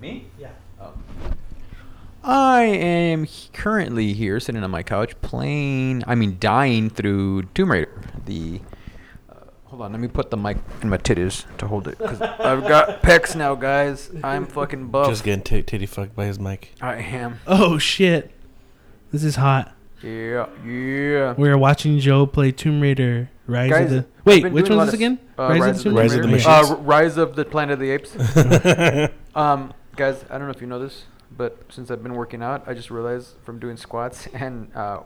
Me? Yeah. Oh. I am currently here sitting on my couch playing, I mean, dying through Tomb Raider. The. Uh, hold on, let me put the mic in my titties to hold it. Because I've got pecs now, guys. I'm fucking buff. Just getting t- titty fucked by his mic. I am. Oh shit. This is hot. Yeah, yeah. We are watching Joe play Tomb Raider. Rise Guys, of the. Wait, which doing a one's this again? Uh, Rise, of the, Rise of the Machines. Uh, Rise of the Planet of the Apes. Um, guys, I don't know if you know this, but since I've been working out, I just realized from doing squats and uh,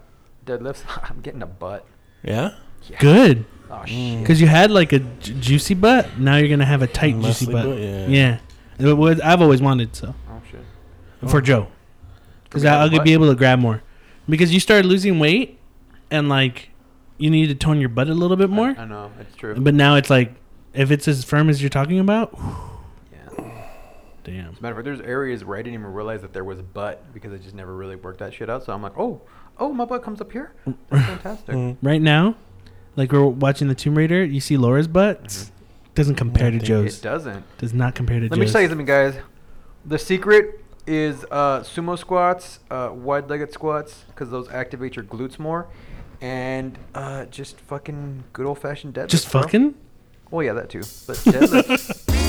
deadlifts, I'm getting a butt. yeah? Yeah. Good. Oh Mm. shit. Because you had like a ju- juicy butt. Now you're gonna have a tight juicy butt. butt, yeah. Yeah. It was, I've always wanted so Oh shit. for Joe. Because me to have a I'll be able to grab more. Because you started losing weight, and like you need to tone your butt a little bit more. I, I know it's true. But now it's like, if it's as firm as you're talking about, yeah. damn. As a matter of fact, there's areas where I didn't even realize that there was a butt because I just never really worked that shit out. So I'm like, oh, oh, my butt comes up here. That's fantastic. Right now, like we're watching the Tomb Raider, you see Lara's butt. Mhm. Doesn't compare Yeah, to Joe's. It doesn't. Does not compare to Joe's. Let me tell you something, guys. The secret is uh, sumo squats, uh, wide-legged squats, because those activate your glutes more, and uh, just fucking good old-fashioned deadlift. Just bro. fucking. Well, yeah, that too. But deadlift.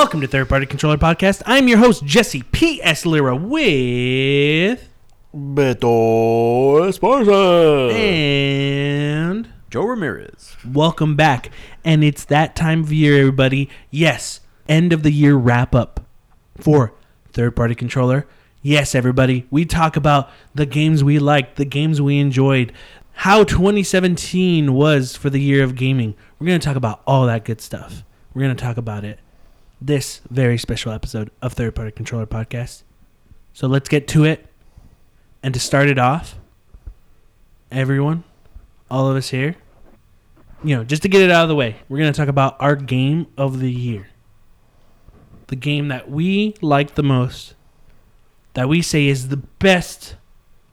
Welcome to Third Party Controller Podcast. I'm your host Jesse P.S. Lira with Beto Esparza. and Joe Ramirez. welcome back. And it's that time of year, everybody. Yes, end of the year wrap up for Third Party Controller. Yes, everybody. We talk about the games we liked, the games we enjoyed, how 2017 was for the year of gaming. We're going to talk about all that good stuff. We're going to talk about it this very special episode of Third Party Controller Podcast. So let's get to it. And to start it off, everyone, all of us here, you know, just to get it out of the way, we're going to talk about our game of the year. The game that we like the most, that we say is the best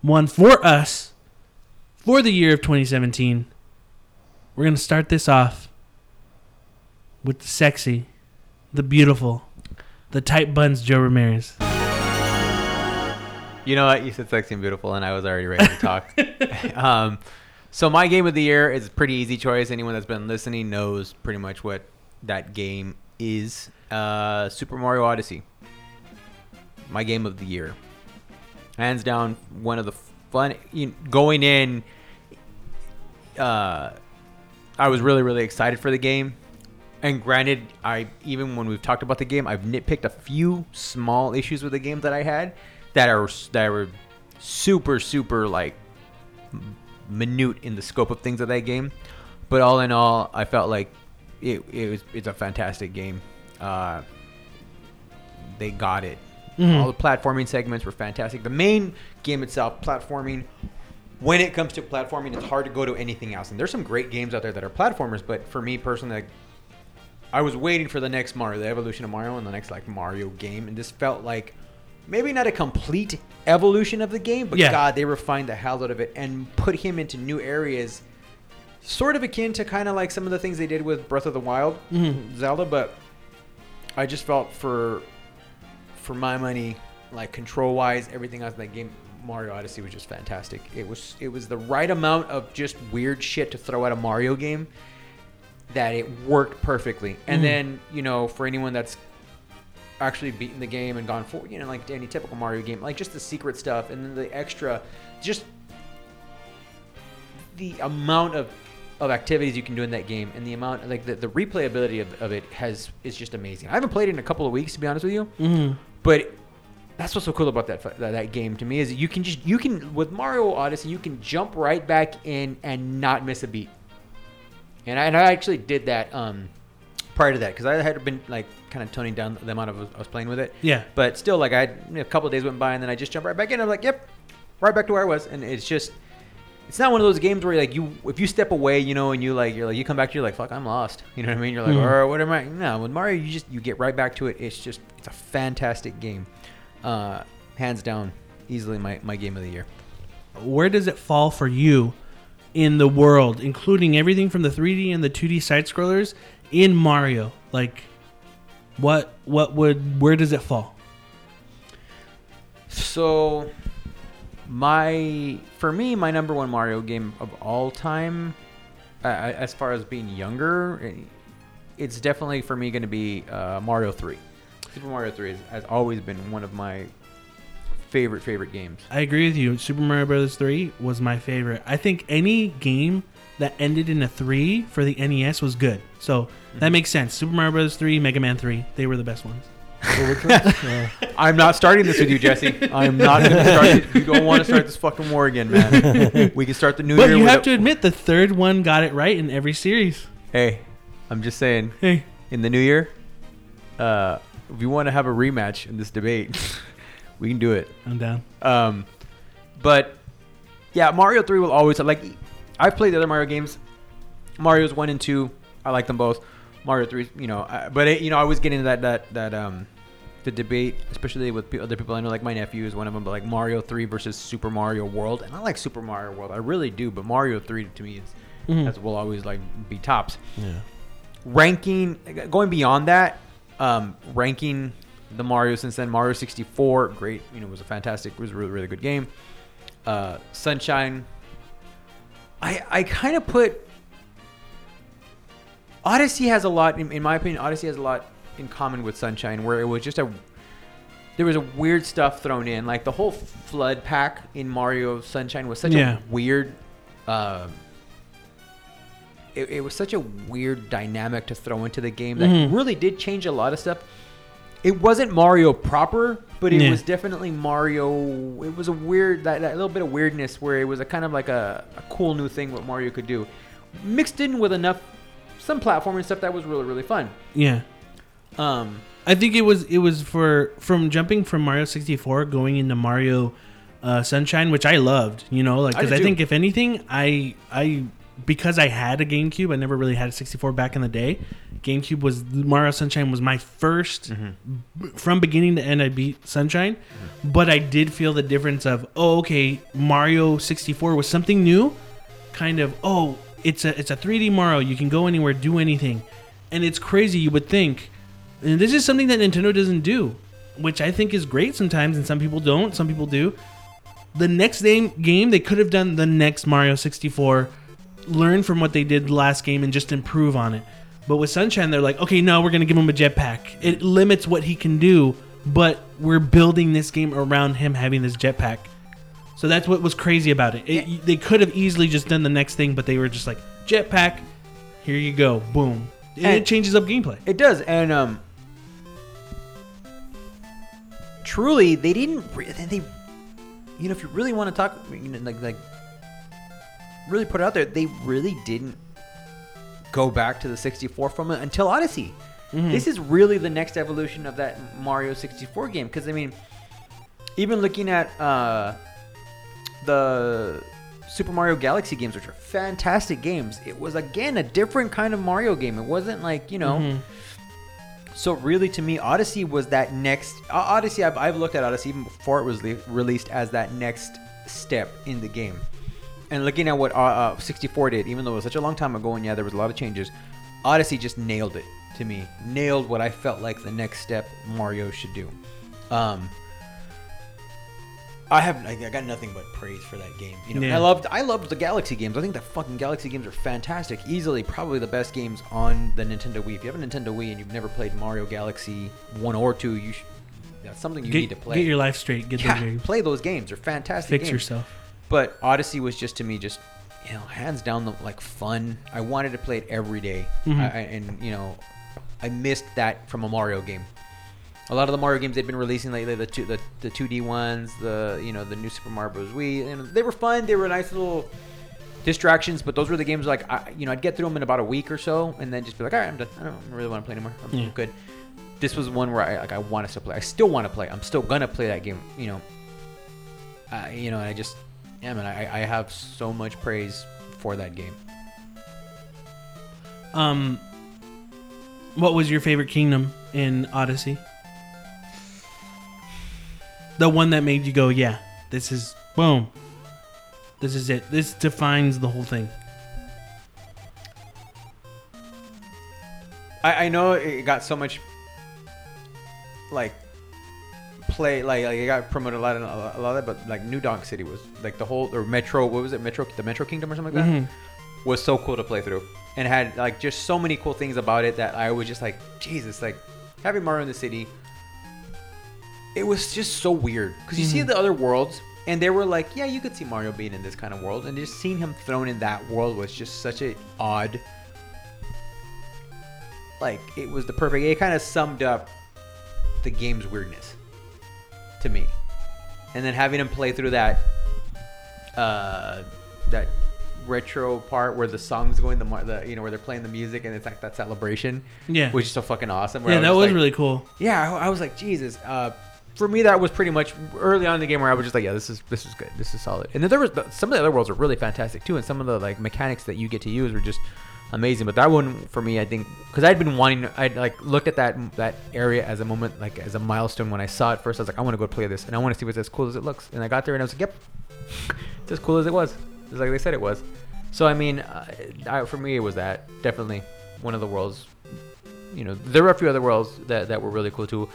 one for us for the year of 2017. We're going to start this off with the sexy, the beautiful, the tight buns Joe Ramirez. You know what? You said sexy and beautiful, and I was already ready to talk. um, so my game of the year is a pretty easy choice. Anyone that's been listening knows pretty much what that game is. Uh, Super Mario Odyssey. My game of the year. Hands down, one of the fun. You, going in, uh, I was really, really excited for the game. And granted, I even when we've talked about the game, I've nitpicked a few small issues with the game that I had that are that were super, super like minute in the scope of things of that game. But all in all, I felt like it, it was it's a fantastic game. Uh, they got it. Mhm. All the platforming segments were fantastic. The main game itself, platforming. When it comes to platforming, it's hard to go to anything else. And there's some great games out there that are platformers, but for me personally, like, I was waiting for the next Mario, the evolution of Mario, and the next like Mario game, and this felt like maybe not a complete evolution of the game, but Yeah. God, they refined the hell out of it and put him into new areas, sort of akin to kind of like some of the things they did with Breath of the Wild, Mhm. Zelda. But I just felt for for my money, like control wise, everything else in that game, Mario Odyssey was just fantastic. It was it was the right amount of just weird shit to throw at a Mario game that it worked perfectly. And Mhm. then, you know, for anyone that's actually beaten the game and gone for, you know, like any typical Mario game, like just the secret stuff and then the extra, just the amount of of activities you can do in that game and the amount like the, the replayability of, of it has is just amazing. I haven't played it in a couple of weeks to be honest with you, Mhm. but that's what's so cool about that, that that game to me is you can just you can with Mario Odyssey you can jump right back in and not miss a beat. And I, and I actually did that um, prior to that because I had been like kind of toning down the amount of I was playing with it. Yeah. But still, like I you know, a couple of days went by and then I just jumped right back in. I'm like, yep, right back to where I was, and it's just it's not one of those games where like you if you step away, you know, and you like you're like you come back to you're like fuck, I'm lost. You know what I mean? You're like, Mhm. or what am I? No, with Mario, you just you get right back to it. It's just it's a fantastic game, uh, hands down, easily my my game of the year. Where does it fall for you in the world, including everything from the 3D and the 2D side scrollers in Mario? Like, what what would where does it fall? So, my for me, my number one Mario game of all time, uh, as far as being younger, eh, it's definitely for me going to be uh, Mario Three. Super Mario Three has, has always been one of my favorite favorite games. I agree with you. Super Mario Bros. 3 was my favorite. I think any game that ended in a 3 for the NES was good. So that makes sense. Super Mario Bros. 3, Mega Man 3, they were the best ones. I'm not starting this with you, Jesse. I'm not going to start. It. You don't want to start this fucking war again, man. We can start the new But year. you with have a- to admit, the third one got it right in every series. Hey, I'm just saying. Hey, in the new year, uh, if you want to have a rematch in this debate, we can do it. I'm down. Um, but yeah, Mario Three will always like. I've played the other Mario games. Mario's one and two. I like them both. Mario Three, you know, I, but it, you know, I always get into that that that um the debate, especially with pe- other people I know. Like my nephew is one of them, but like Mario Three versus Super Mario World, and I like Super Mario World. I really do, but Mario Three to me is Mhm. that's will always like be tops Yeah. ranking going beyond that um ranking the mario since then mario 64 great you know was a fantastic was a really really good game uh sunshine i i kind of put odyssey has a lot in, in my opinion odyssey has a lot in common with sunshine where it was just a there was a weird stuff thrown in like the whole FLUDD pack in mario sunshine was such Yeah. a weird um it, it was such a weird dynamic to throw into the game that Mhm. really did change a lot of stuff. It wasn't Mario proper, but it Yeah. was definitely Mario. It was a weird, that, that little bit of weirdness where it was a kind of like a, a cool new thing what Mario could do, mixed in with enough some platforming stuff that was really really fun. Yeah. Um, I think it was it was for from jumping from Mario 64 going into Mario uh, Sunshine, which I loved. You know, like I because did I, too. think if anything, I I because I had a GameCube, I never really had a 64 back in the day. GameCube was Mario Sunshine was my 1st Mm-hmm. from beginning to end. I beat Sunshine, but I did feel the difference of oh okay, Mario 64 was something new, kind of oh it's a it's a 3D Mario. You can go anywhere, do anything, and it's crazy. You would think, and this is something that Nintendo doesn't do, which I think is great sometimes, and some people don't. Some people do. The next game, game they could have done the next Mario 64, learn from what they did last game, and just improve on it. But with Sunshine, they're like, okay, no, we're gonna give him a jetpack. It limits what he can do, but we're building this game around him having this jetpack. So that's what was crazy about it. it They could have easily just done the next thing, but they were just like, jetpack, here you go, boom. And, And- it changes up gameplay. It does, and um, truly, they didn't. Re- they, you know, if you really want to talk, you know, like like, really put it out there, they really didn't go back to the 64 from it until Odyssey. This is really the next evolution of that Mario 64 game. Because I mean, even looking at uh, the Super Mario Galaxy games, which are fantastic games, it was again a different kind of Mario game. It wasn't like you know. Mhm. So really, to me, Odyssey was that next. Odyssey, I've, I've looked at Odyssey even before it was le- released as that next step in the game. And looking at what uh, uh, 64 did, even though it was such a long time ago, and yeah, there was a lot of changes, Odyssey just nailed it to me. Nailed what I felt like the next step Mario should do. Um, I have I I got nothing but praise for that game. You know, Yeah. I loved I loved the Galaxy games. I think the fucking Galaxy games are fantastic. Easily, probably the best games on the Nintendo Wii. If you have a Nintendo Wii and you've never played Mario Galaxy one or two, you should. That's something you get, need to play. get your life straight. Get yeah, those games. play those games. They're fantastic. Fix games. yourself. But Odyssey was just to me just you know hands down the like fun. I wanted to play it every day. Mhm. I, and you know I missed that from a Mario game. A lot of the Mario games they've been releasing lately, the two the the two D ones, the you know the new Super Mario Bros. Wii, and they were fun. They were nice little distractions. But those were the games like I, you know I'd get through them in about a week or so, and then just be like, all right, I'm done. I don't really want to play anymore. I'm Yeah. good. This was one where I like I want to still play. I still want to play. I'm still gonna play that game. You know. Uh, you know, and I just yeah, man, I, I have so much praise for that game. Um, what was your favorite kingdom in Odyssey? The one that made you go, yeah, this is boom. This is it. This defines the whole thing. I, I know it got so much like play like, like it got promoted a lot, a lot of that, but like New Donk City was like the whole or Metro. What was it? Metro, the Metro Kingdom or something like that Mhm. was so cool to play through, and had like just so many cool things about it that I was just like Jesus, like having Mario in the city. It was just so weird because you see Mhm. the other worlds. And they were like, yeah, you could see Mario being in this kind of world, and just seeing him thrown in that world was just such a odd like it was the perfect it kind of summed up the game's weirdness to me and then having him play through that uh that retro part where the songs going the, the you know where they're playing the music and it's like that celebration Yeah. which is so fucking awesome yeah, I that was like- really cool. yeah I, I was like jesus uh for me that was pretty much early on in the game where i was just like yeah this is this is good this is solid and then there was the, some of the other worlds are really fantastic too and some of the like mechanics that you get to use were just amazing but that one for me i think because i'd been wanting i'd like looked at that that area as a moment like as a milestone when i saw it first. I was like i want to go play this and i want to see what's as cool as it looks. And i got there and i was like yep it's as cool as it was it's like they said it was. So i mean uh, I, for me it was that definitely one of the worlds you know there were a few other worlds that, that were really cool too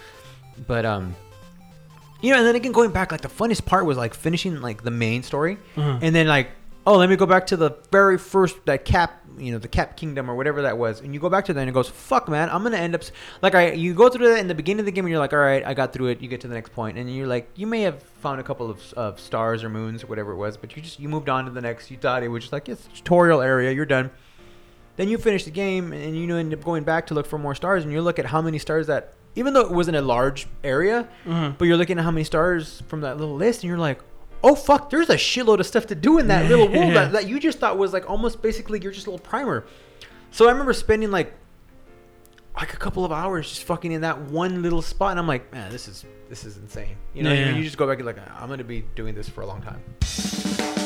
but um you know and then again going back like the funnest part was like finishing like the main story Uh-huh. and then like oh let me go back to the very first that cap you know the cap kingdom or whatever that was and you go back to that and it goes fuck man i'm gonna end up like i you go through that in the beginning of the game and you're like all right i got through it you get to the next point and you're like you may have found a couple of, of stars or moons or whatever it was but you just you moved on to the next you thought it was just like it's a tutorial area you're done then you finish the game and you end up going back to look for more stars and you look at how many stars that even though it wasn't a large area Uh-huh. but you're looking at how many stars from that little list and you're like oh fuck there's a shitload of stuff to do in that little world that, that you just thought was like almost basically you're just a little primer. So i remember spending like like a couple of hours just fucking in that one little spot and i'm like man this is this is insane. You know Yeah. you, you just go back and like i'm gonna be doing this for a long time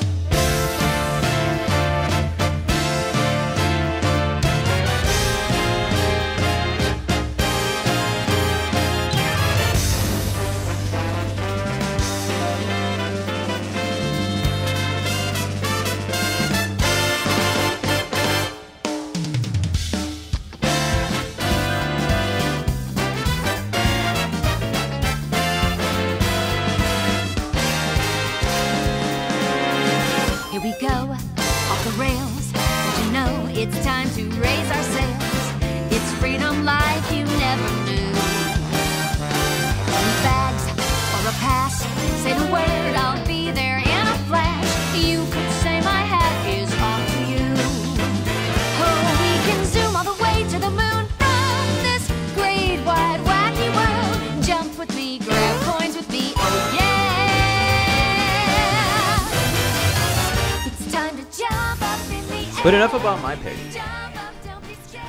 but enough about my pick Jump up, don't be scared.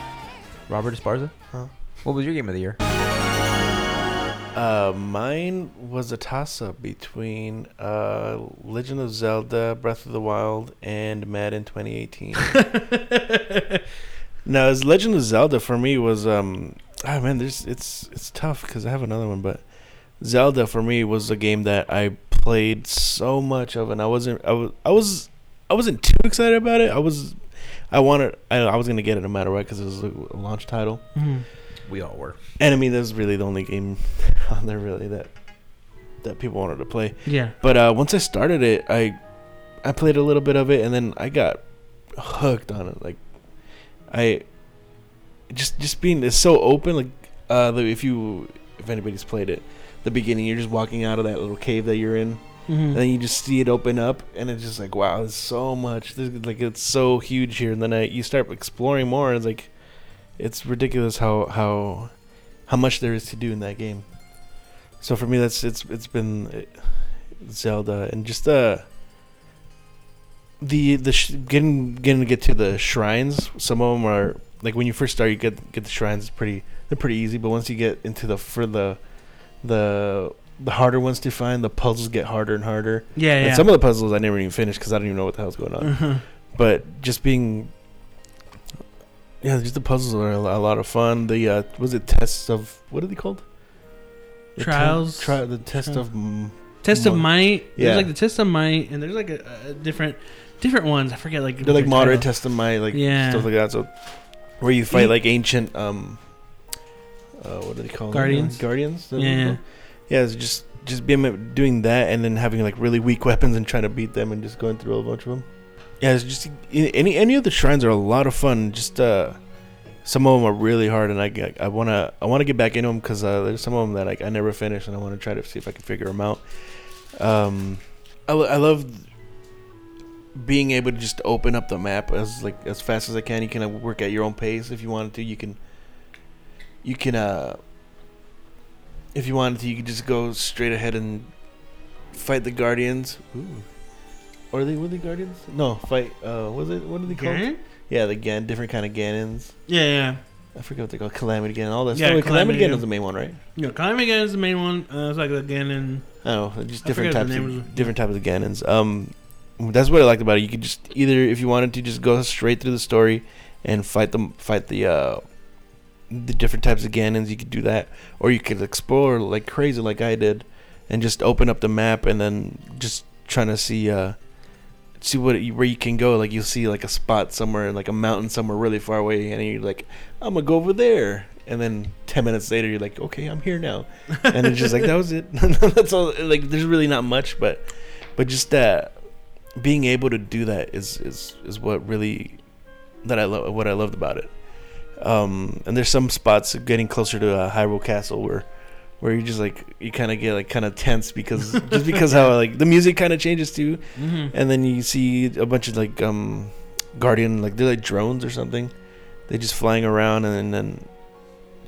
robert esparza Huh? what was your game of the year Uh, mine was a toss up between uh, Legend of Zelda, Breath of the Wild, and Madden 2018. now, as Legend of Zelda for me was um, oh man, there's it's it's tough because I have another one, but Zelda for me was a game that I played so much of, and I wasn't I was I was I wasn't too excited about it. I was I wanted I, I was gonna get it no matter what because it was a launch title. Mhm. we all were And I mean, that was really the only game on there really that that people wanted to play. Yeah. But uh, once I started it, I I played a little bit of it, and then I got hooked on it. Like I just just being it's so open. Like uh, if you if anybody's played it, the beginning you're just walking out of that little cave that you're in, Mhm. and then you just see it open up, and it's just like wow, there's so much. Like it's so huge here, and then I, you start exploring more, and it's like it's ridiculous how how how much there is to do in that game. So for me, that's it's it's been uh, Zelda and just uh the the sh- getting getting to get to the shrines. Some of them are like when you first start, you get get the shrines. It's pretty they're pretty easy, but once you get into the for the the the harder ones to find. The puzzles get harder and harder. Yeah, And yeah. some of the puzzles I never even finished because I don't even know what the hell's going on. Mhm. But just being, yeah, just the puzzles are a, a lot of fun. The uh, was it tests of what are they called? The Trials? Tri- the test Tri- of mm, Test of might. Yeah. There's like the test of might, and there's like a, a different, different ones. I forget like. they're like moderate title. test of might, like Yeah. stuff like that. So where you fight like ancient um, uh, what do they call them? Guardians? Guardians. What they're Yeah. Yeah, it's just just being doing that and then having like really weak weapons and trying to beat them and just going through a bunch of them. Yeah, it's just any any of the shrines are a lot of fun. Just uh, some of them are really hard, and I get- I wanna I wanna get back into them because uh, there's some of them that like I never finished, and I want to try to see if I can figure them out. Um, I, I love being able to just open up the map as like as fast as I can. You can uh, work at your own pace if you wanted to. You can you can uh if you wanted to, you could just go straight ahead and fight the guardians. Ooh. Or are they were they guardians? No, fight. Uh, was it what are they called? Ganon? Yeah, the Gan, different kind of Ganons. Yeah, yeah. I forget what they call Calamity Ganon. All that Yeah, stuff. Wait, Calamity Calamity is the main one, right? Yeah, Calamity Ganon is the main one. Uh, it's like the Ganon. Oh, just I different types of of- different types of Ganons. Um, that's what I liked about it. You could just either, if you wanted to, just go straight through the story and fight them, fight the uh, the different types of Ganons. You could do that, or you could explore like crazy, like I did, and just open up the map and then just trying to see uh, see what where you can go. Like you'll see like a spot somewhere, like a mountain somewhere really far away, and you're like, I'm gonna go over there. And then ten minutes later, you're like, okay, I'm here now, and it's just like that was it. That's all. Like, there's really not much, but but just that being able to do that is is is what really that I love. What I loved about it. Um, and there's some spots getting closer to uh, Hyrule Castle where where you just like you kind of get like kind of tense because just because how like the music kind of changes too, Mm-hmm. and then you see a bunch of like um guardian like they're like drones or something. They just flying around and then,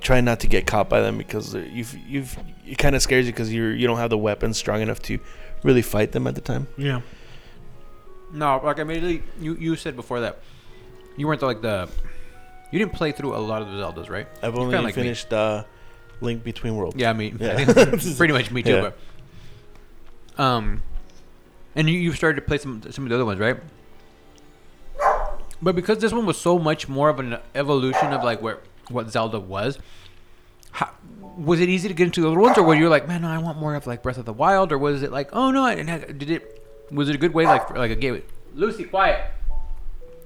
try not to get caught by them because you've you've it kind of scares you because you're you don't have the weapons strong enough to really fight them at the time. Yeah. No, like I immediately you you said before that you weren't the, like the you didn't play through a lot of the Zeldas, right? I've only like finished uh, Link Between Worlds. Yeah, I mean, Yeah. pretty much me too. Yeah. But um, and you you started to play some some of the other ones, right? But because this one was so much more of an evolution of like where what Zelda was, how, was it easy to get into the other ones, or were you like, man, no, I want more of like Breath of the Wild, or was it like, oh no, I didn't have, did it? Was it a good way, like for- like a gateway? Lucy, quiet.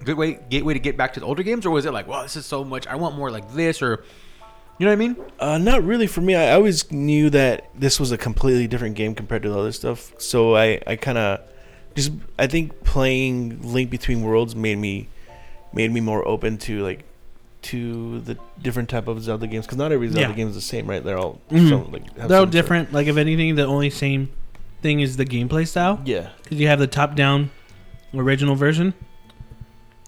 Good way gateway to get back to the older games, or was it like, wow, this is so much, I want more like this, or you know what I mean? Uh, not really for me. I always knew that this was a completely different game compared to the other stuff. So I, I kind of just I think playing Link Between Worlds made me made me more open to like to the different type of Zelda games because not every Zelda Yeah. game is the same, right? They're all Mhm. some, like have They're all some sort- different. Like if anything, the only same thing is the gameplay style. Yeah, Because you have the top-down original version.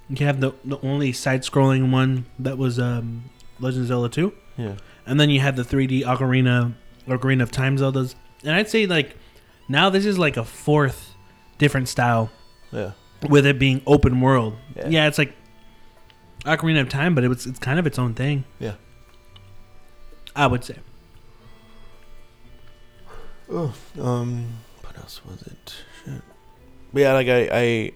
You have the the only side-scrolling one that was um, Legend of Zelda 2. yeah. and then you have the 3D Ocarina, Ocarina of Time Zeldas, and I'd say like now this is like a fourth different style Yeah. with it being open world. Yeah. Yeah, it's like Ocarina of Time, but it was it's kind of its own thing. Yeah. I would say. Oh, um, what else was it? Shit. But yeah, like I, I,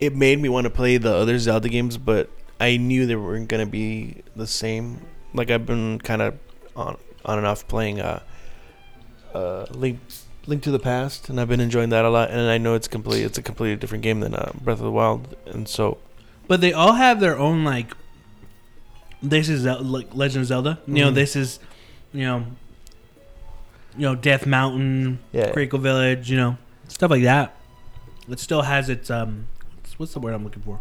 it made me want to play the other Zelda games, but I knew they weren't gonna be the same. Like I've been kind of on on and off playing uh, uh, Link Link to the Past, and I've been enjoying that a lot. And I know it's complete, it's a completely different game than uh, Breath of the Wild, and so But they all have their own like. This is like Legend of Zelda. You know, Mhm. this is, you know, you know, Death Mountain, yeah, Kakariko Village, you know, stuff like that. It still has its um, what's- the word I'm looking for?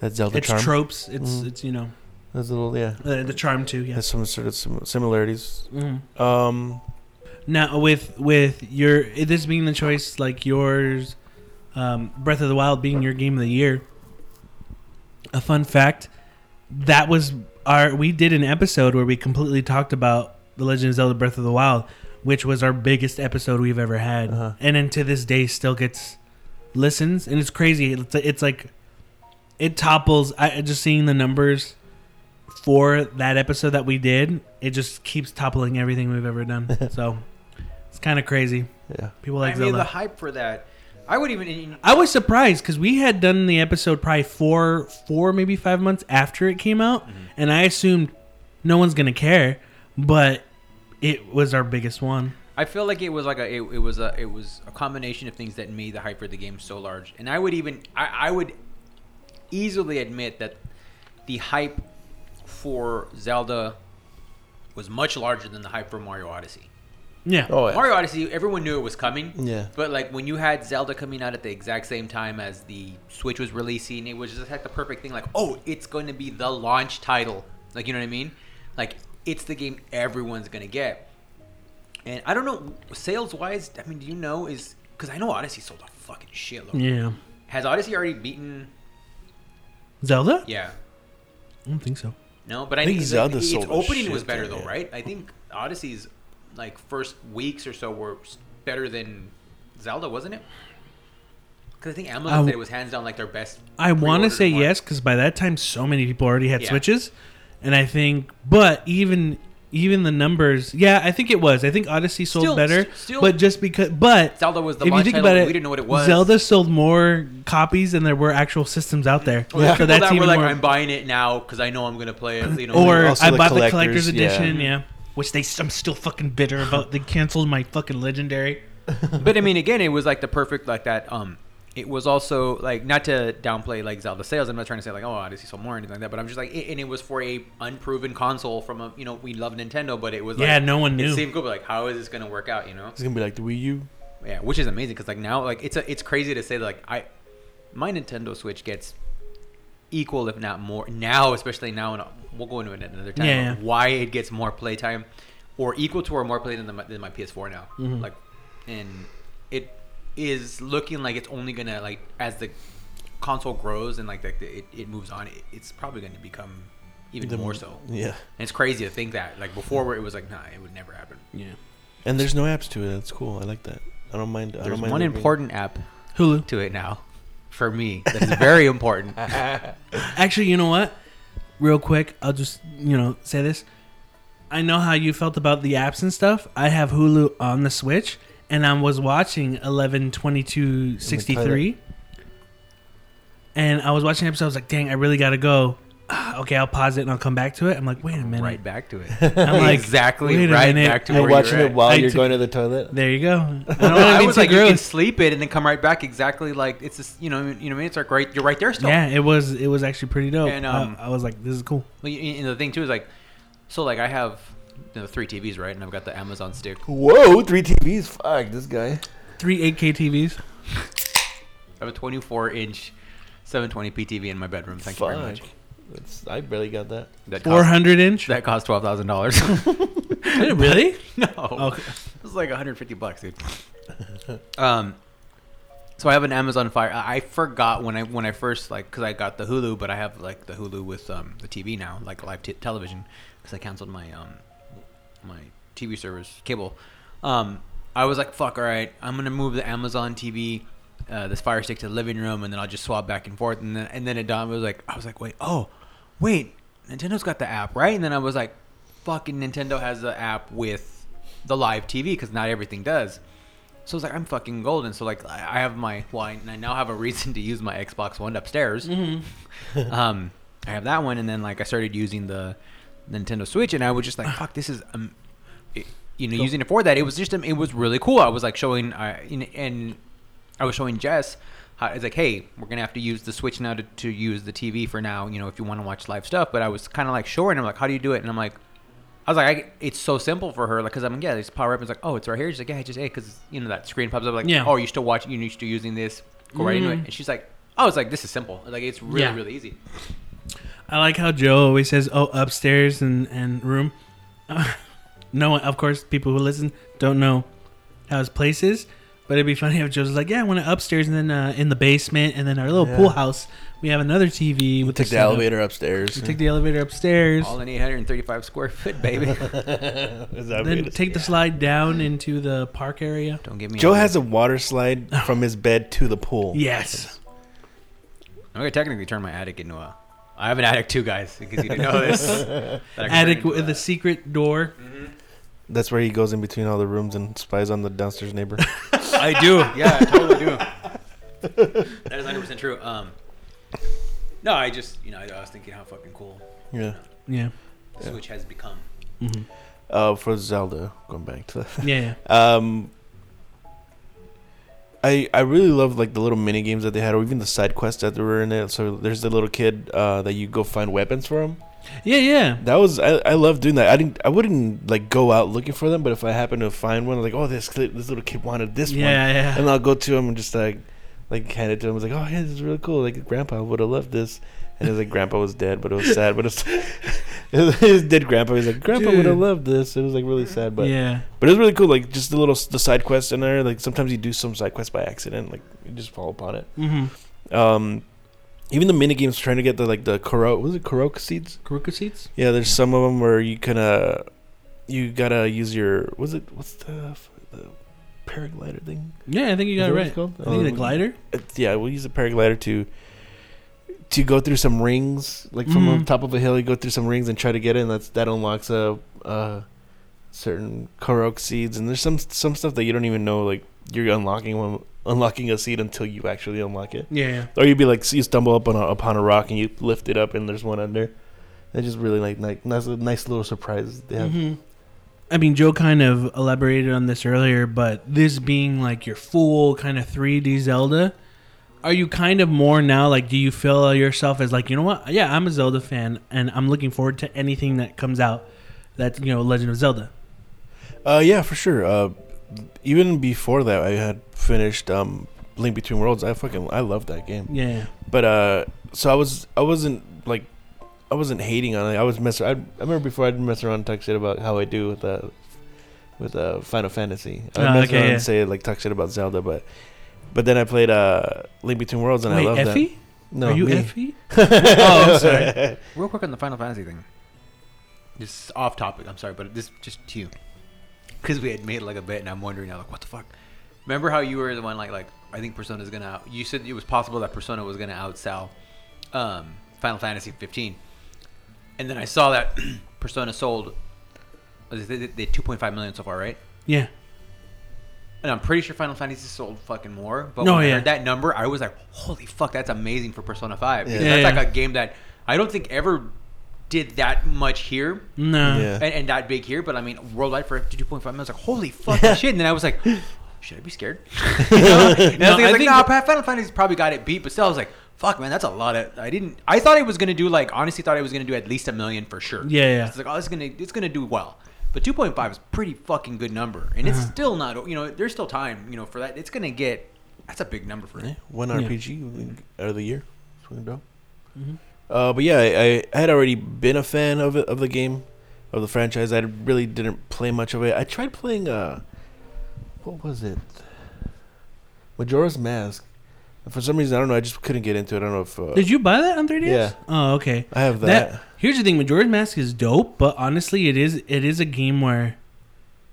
that Zelda It's charm. tropes. It's Mhm. it's you know There's a little yeah, uh, the charm too. Yeah. has some sort of sim- similarities. Mhm. Um, Now with with your this being the choice like yours, um, Breath of the Wild being your game of the year. A fun fact, that was our we did an episode where we completely talked about the Legend of Zelda Breath of the Wild, which was our biggest episode we've ever had, Uh-huh. and then to this day still gets listens, and it's crazy. It's, it's like it topples. I just seeing the numbers for that episode that we did, it just keeps toppling everything we've ever done. so it's kind of crazy. Yeah. People like I mean, Zelda. the hype for that. I would even. I was surprised because we had done the episode probably four, four maybe five months after it came out, Mm-hmm. and I assumed no one's gonna care, but it was our biggest one. I feel like it was like a it, it was a it was a combination of things that made the hype for the game so large. And I would even I, I would easily admit that the hype for Zelda was much larger than the hype for Mario Odyssey. Yeah. Oh yeah. Mario Odyssey, everyone knew it was coming. Yeah. But like when you had Zelda coming out at the exact same time as the Switch was releasing, it was just like the perfect thing. Like, oh, it's going to be the launch title. Like, you know what I mean? Like, it's the game everyone's going to get. And I don't know, sales wise. I mean, do you know? Is because I know Odyssey sold a fucking shitload. Yeah. Has Odyssey already beaten? Zelda? Yeah. I don't think so. No, but I, I think think it's Zelda like, sold a opening was better though, yeah. right? I think Odyssey's like first weeks or so were better than Zelda, wasn't it? Because I think Amazon I- said it was hands down like their best. I want to say one. yes because by that time so many people already had Yeah. Switches, and I think, but even even the numbers, yeah, I think it was. I think Odyssey sold Still- better, st- still- but just because, but Zelda was the if you think title, about it, we didn't know what it was. Zelda sold more copies than there were actual systems out there. Or the So that's that were even like, more. I'm buying it now because I know I'm gonna play it. You know, or also I the bought the collectors, collector's yeah. edition, yeah. Which they, I'm still fucking bitter about. They canceled my fucking legendary. but I mean, again, it was like the perfect like that. Um, it was also like not to downplay like Zelda sales. I'm not trying to say like oh Odyssey sold more or anything like that. But I'm just like, it, and it was for a unproven console from a you know we love Nintendo, but it was like, Yeah, no one knew. It seemed cool, but like how is this gonna work out? You know? It's gonna be like the Wii U. Yeah, which is amazing because like now like it's a, it's crazy to say that, like I my Nintendo Switch gets equal if not more now, especially now and we'll go into it another time. Yeah, yeah. Why it gets more playtime or equal to or more play than, the, than my PS4 now. Mhm. Like, and it is looking like it's only gonna like as the console grows and like the, it, it moves on, it, it's probably going to become even The- more so. Yeah, And Yeah. it's crazy to think that like before where it was like nah, it would never happen. Yeah, And there's no apps to it. That's cool. I like that. I don't mind. I There's don't mind one there being- important app Hulu. to it now for me that is very important. Actually, you know what? Real quick, I'll just you know say this. I know how you felt about the apps and stuff. I have Hulu on the Switch, and I was watching eleven twenty two sixty three, and I was watching the episode. I was like, "Dang, I really gotta go." Ah, okay, I'll pause it and I'll come back to it. I'm like, "Wait a minute." right back to it. I'm like, exactly wait a right minute. back to I- You're watching you're it while I you're took- going to the toilet. There you go. I don't want to I be was too like, you can gross. sleep it and then come right back exactly like it's just you know you know what I mean it's like right you're right there still. Yeah, it was. It was actually pretty dope. And, um, I, I was like, "This is cool." Well, you- and the thing too is like, so like I have you know, three TVs right, and I've got the Amazon stick. Whoa, three TVs. Fuck, this guy. Three 8K TVs. I have a 24 inch 720p TV in my bedroom. Thank Fuck. you very much. That's, I barely got that. That cost, hundred inch. that cost twelve thousand dollars. really? no, Okay. it was like 150 bucks, dude. um, so I have an Amazon Fire. I I forgot when I when I first like because I got the Hulu, but I have like the Hulu with um the TV now, like live t- television, because I canceled my um my TV service cable. Um, I was like, fuck, all right, I'm gonna move the Amazon TV. Uh, this Fire Stick to the living room, and then I'll just swap back and forth. And then, and then it dawned. It was like, I was like, wait, oh, wait, Nintendo's got the app, right? And then I was like, fucking Nintendo has the app with the live TV because not everything does. So I was like, I'm fucking golden. So like, I I have my well, I I now have a reason to use my Xbox One upstairs. um, I have that one, and then like I started using the Nintendo Switch, and I was just like, fuck, this is um, it- you know, using it for that. It was just um, it was really cool. I was like showing, uh, and I was showing Jess. How, it's like, hey, we're gonna have to use the Switch now to, to use the TV for now. You know, if you want to watch live stuff. But I was kind of like showing, I'm like, how do you do it? And I'm like, I was like, I, it's so simple for her, like, cause I'm yeah, just power up. It's like, oh, it's right here. She's like, yeah, just hey, cause you know that screen pops up, like, Yeah. oh, you're still watching, you're still using this. Go right into it. Mhm. And she's like, oh, it's like this is simple. Like it's really Yeah. really easy. I like how Joe always says, "Oh, upstairs and and room." no one, of course, people who listen don't know how his place is, but it'd be funny if Joe's like, "Yeah, I want it upstairs, and then uh, in the basement, and then our little Yeah. pool house, we have another TV." We with took the setup. elevator upstairs. We take the elevator upstairs, All in 835 square foot, baby. Is that then take the slide down into the park area. Don't get me. Joe on has a water slide from his bed to the pool. Yes, I'm gonna technically turn my attic into a I have an attic too, guys, because you didn't know this. that I can Attic with a- a secret door. That's where he goes in between all the rooms and spies on the downstairs neighbor. I do. Yeah, I totally do. that is 100 percent true. Um, no, I just you know I, I was thinking how fucking cool yeah. Yeah. Yeah. Switch has become. hmm Uh, for Zelda, going back to that. Yeah. yeah. Um, I I really love like the little mini games that they had, or even the side quests that were in it. So there's the little kid uh, that you go find weapons for him. Yeah, yeah. That was I, I love doing that. I didn't I wouldn't like go out looking for them, but if I happen to find one, like oh this this little kid wanted this one, Yeah, yeah. and I'll go to him and just like like hand it to him. I was like oh yeah this is really cool. Like Grandpa would have loved this. And it was like Grandpa was dead, but it was sad. But it's his dead Grandpa. He's like Grandpa would have loved this. It was like really sad, but yeah. but it was really cool. Like just the little the side quests in there. Like sometimes you do some side quests by accident. Like you just fall upon it. Mm-hmm. Um, even the mini games trying to get the like the Koro was it Koroka seeds? Karuka seats? Yeah, there's some of them where you kind of you gotta use your was it what's the the paraglider thing? Yeah, I think you got it right. I think the Um, glider. yeah, we'll use the paraglider to to go through some rings, like from Mhm. on top of a hill. You go through some rings and try to get in. That's that unlocks a. Uh, certain Korok seeds, and there's some some stuff that you don't even know. Like you're unlocking one, unlocking a seed until you actually unlock it, Yeah, yeah. or you'd be like, you stumble up on a, upon a rock and you lift it up, and there's one under. It's just really like like nice, nice little surprise they have. hmm I mean, Joe kind of elaborated on this earlier, but this being like your full kind of 3D Zelda, are you kind of more now like, do you feel yourself as like, you know what? Yeah, I'm a Zelda fan, and I'm looking forward to anything that comes out that's, you know, Legend of Zelda. Uh, yeah, for sure. Uh, even before that, I had finished um, Link Between Worlds. I fucking I love that game. Yeah. But uh, so I was I wasn't like I wasn't hating on it. I was messing. I, I remember before I'd mess around and talk shit about how I do with uh with uh Final Fantasy. I Oh, mess okay, around yeah. and say like talk shit about Zelda, but but then I played uh Link Between Worlds and Wait, I love Effie? that. No, Are you me. Effie? oh, I'm sorry. Real quick on the Final Fantasy thing. This is off topic. I'm sorry, but this just to you, because we had made like a bet, and I'm wondering now, like, what the fuck? Remember how you were the one like, like I think Persona's gonna. Out, you said it was possible that Persona was gonna outsell um, Final Fantasy 15, and then I saw that Persona sold. They, they, they 2.5 million so far, right? Yeah. And I'm pretty sure Final Fantasy sold fucking more. But No, when I yeah. heard that number, I was like, holy fuck, that's amazing for Persona 5. Because Yeah. that's Yeah, like a game that I don't think ever did that much here No. Yeah. and, and that big here. But I mean, worldwide for 2.5 million, I was like, holy fucking shit. And then I was like, should I be scared? you know? And No, I was I like, think nah, that- Final Fantasy's probably got it beat. But still, I was like, fuck, man, that's a lot of. I didn't. I thought it was going to do, like, honestly, thought it was going to do at least a million for sure. Yeah, yeah. It's like, oh, it's going to it's gonna do well. But 2.5 is pretty fucking good number. And it's Uh-huh. still not, you know, there's still time, you know, for that. It's going to get, that's a big number for Yeah, it. one Yeah. RPG out of the year. Swing down. Mhm. Uh, but yeah, I, I had already been a fan of it of the game, of the franchise. I really didn't play much of it. I tried playing uh, what was it? Majora's Mask. For some reason, I don't know. I just couldn't get into it. I don't know if uh, Did you buy that on 3DS? Yeah. Oh, okay. I have that. That, here's the thing: Majora's Mask is dope, but honestly, it is it is a game where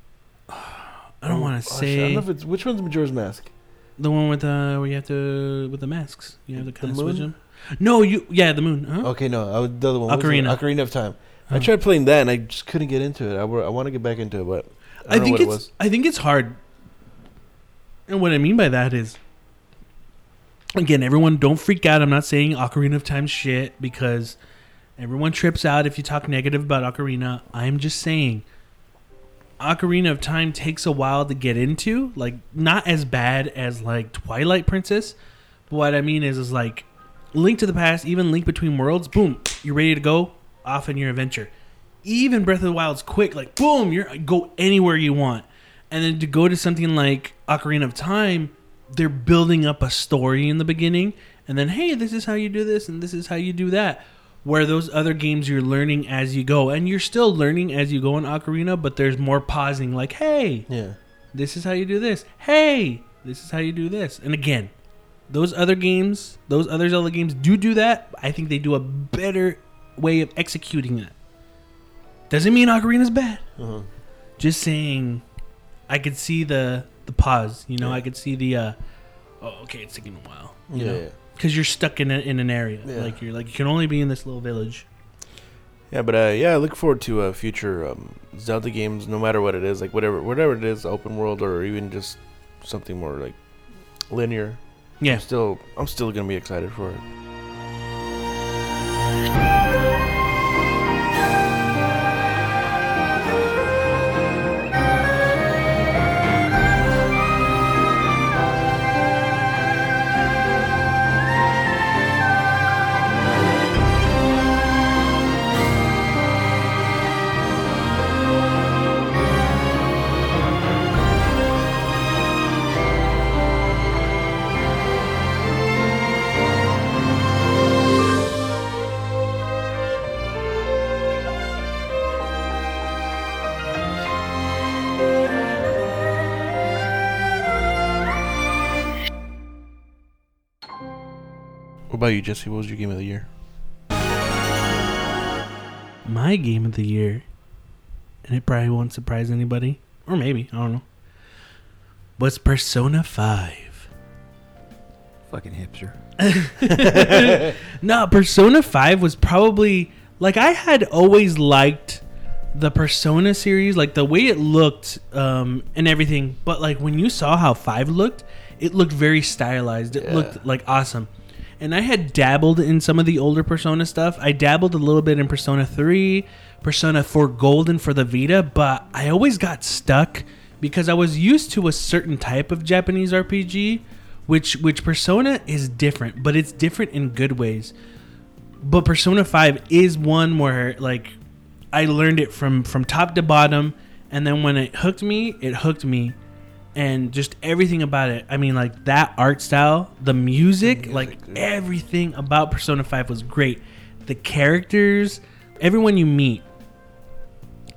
I don't Oh, want oh, to shit, I say don't know if it's which one's Majora's Mask. the one with uh where you have to with the masks. You have to The kind of switch them. No, you yeah the moon. Huh? Okay, no, I would, the other one. what was it? Ocarina. Ocarina of Time. I tried playing that and I just couldn't get into it. I, I want to get back into it, but I, I, think know what it's it was. I think it's hard. And what I mean by that is again, everyone don't freak out. I'm not saying Ocarina of Time shit because everyone trips out if you talk negative about Ocarina. I'm just saying Ocarina of Time takes a while to get into, like not as bad as like Twilight Princess. But what I mean is is like Link to the Past, even Link Between Worlds, boom, you're ready to go off on your adventure. Even Breath of the Wild's quick, like boom, you're go anywhere you want. And then to go to something like Ocarina of Time, they're building up a story in the beginning, and then hey, this is how you do this, and this is how you do that. Where those other games you're learning as you go, and you're still learning as you go in Ocarina, but there's more pausing. Like, hey, Yeah. this is how you do this. Hey, this is how you do this. And again, those other games, those other Zelda games do do that. I think they do a better way of executing that. Doesn't mean Ocarina's bad. Uh-huh. Just saying, I could see the the pause. You know, Yeah. I could see the. uh Oh, okay, it's taking a while. You Yeah, know? yeah. because you're stuck in a, in an area. Yeah. Like you're like you can only be in this little village. Yeah, but uh, yeah, I look forward to uh, future um, Zelda games, no matter what it is, like whatever, whatever it is, open world or even just something more like linear. Yeah. I'm still, I'm still gonna be excited for it. Jesse? What was your game of the year? My game of the year, and it probably won't surprise anybody, or maybe I don't know. Was Persona Five. Fucking hipster. No, Persona 5 was probably like I had always liked the Persona series, like the way it looked um, and everything. But like when you saw how 5 looked, it looked very stylized. It Yeah. looked like awesome. And I had dabbled in some of the older Persona stuff. I dabbled a little bit in Persona 3, Persona 4 Golden for the Vita, but I always got stuck because I was used to a certain type of Japanese RPG, which which Persona is different, but it's different in good ways. But Persona 5 is one where like I learned it from from top to bottom and then when it hooked me, it hooked me and just everything about it. I mean like that art style, the music, like dude. everything about Persona 5 was great. The characters, everyone you meet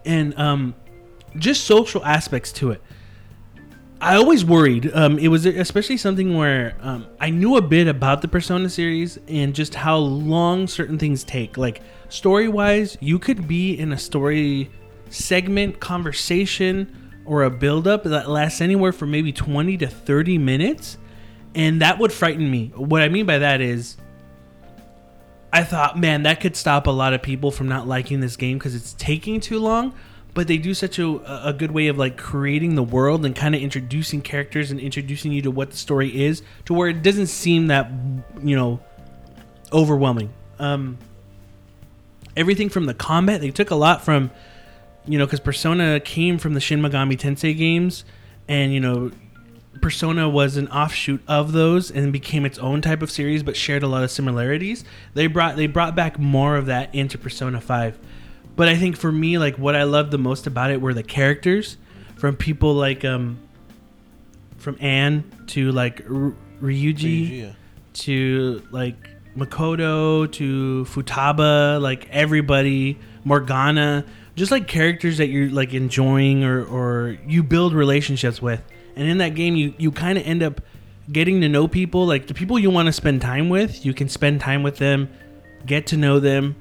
and um just social aspects to it. I always worried. Um, it was especially something where um, I knew a bit about the Persona series and just how long certain things take. Like story wise, you could be in a story segment, conversation, or a build up that lasts anywhere from maybe 20 to 30 minutes. And that would frighten me. What I mean by that is, I thought, man, that could stop a lot of people from not liking this game because it's taking too long. But they do such a, a good way of like creating the world and kind of introducing characters and introducing you to what the story is to where it doesn't seem that you know overwhelming. Um, everything from the combat, they took a lot from you know because Persona came from the Shin Megami Tensei games, and you know Persona was an offshoot of those and became its own type of series, but shared a lot of similarities. They brought they brought back more of that into Persona Five. But I think for me, like what I loved the most about it were the characters, from people like um, from Ann to like R- Ryuji Yeah. to like Makoto to Futaba, like everybody, Morgana, just like characters that you're like enjoying or, or you build relationships with. And in that game, you, you kind of end up getting to know people, like the people you want to spend time with, you can spend time with them, get to know them,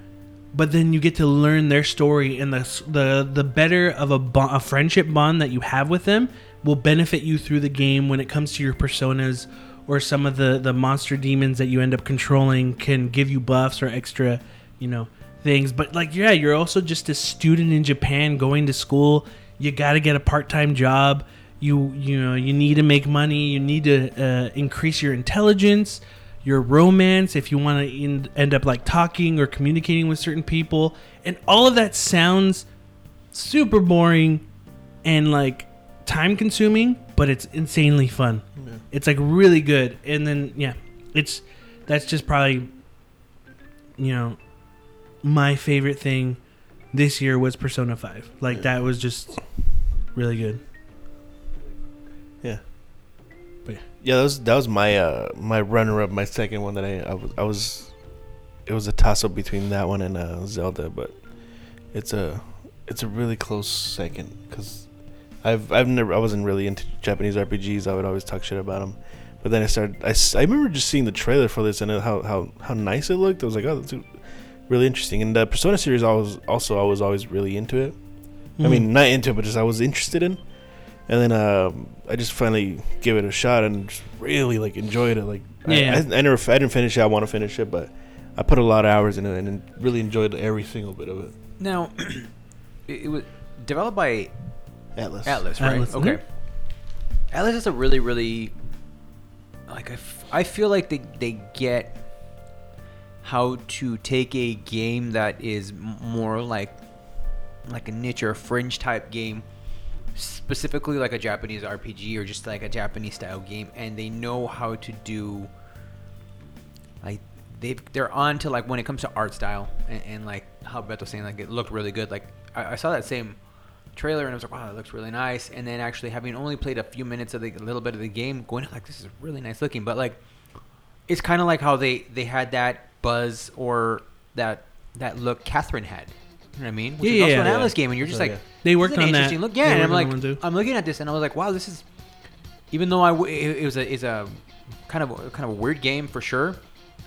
but then you get to learn their story and the the the better of a, bo- a friendship bond that you have with them will benefit you through the game when it comes to your personas or some of the the monster demons that you end up controlling can give you buffs or extra you know things but like yeah you're also just a student in Japan going to school. You got to get a part-time job. You you know you need to make money. You need to uh, increase your intelligence your romance if you want to end, end up like talking or communicating with certain people. And all of that sounds super boring and like time consuming but it's insanely fun. It's like really good. And then yeah it's that's just probably you know my favorite thing this year was persona 5 like that was just really good Yeah. But yeah. Yeah, that was that was my uh my runner up, my second one that I I was, I was it was a toss up between that one and uh, Zelda, but it's a it's a really close second because I've I've never I wasn't really into Japanese RPGs. I would always talk shit about them, but then I started. I, I remember just seeing the trailer for this and how how how nice it looked. I was like, oh, that's really interesting. And the Persona series, I was also I was always really into it. I Mm-hmm. mean, not into it, but just I was interested in. And then um, I just finally gave it a shot and just really like enjoyed it. Like I, Yeah. I, I never, I didn't finish it. I want to finish it, but I put a lot of hours in it and really enjoyed every single bit of it. Now, it, it was developed by Atlus. Atlus, right? Atlus, okay. mhm. Atlus is a really, really like I, f- I feel like they they get how to take a game that is more like like a niche or a fringe type game, specifically like a Japanese RPG or just like a Japanese style game, and they know how to do like they they're on to like when it comes to art style and, and like how Beth was saying like it looked really good. Like I, I saw that same trailer and I was like, wow, that looks really nice. And then actually having only played a few minutes of the a little bit of the game, going like this is really nice looking. But like it's kind of like how they they had that buzz or that that look Catherine had. You know what I mean? Which Yeah, is also yeah, an yeah. Atlus game, and you're just Oh, like, yeah. They worked an on that. interesting Look, They yeah, and I'm like, that. I'm looking at this, and I was like, wow, this is. Even though I, w- it, it was a is a kind of a, kind of a weird game for sure,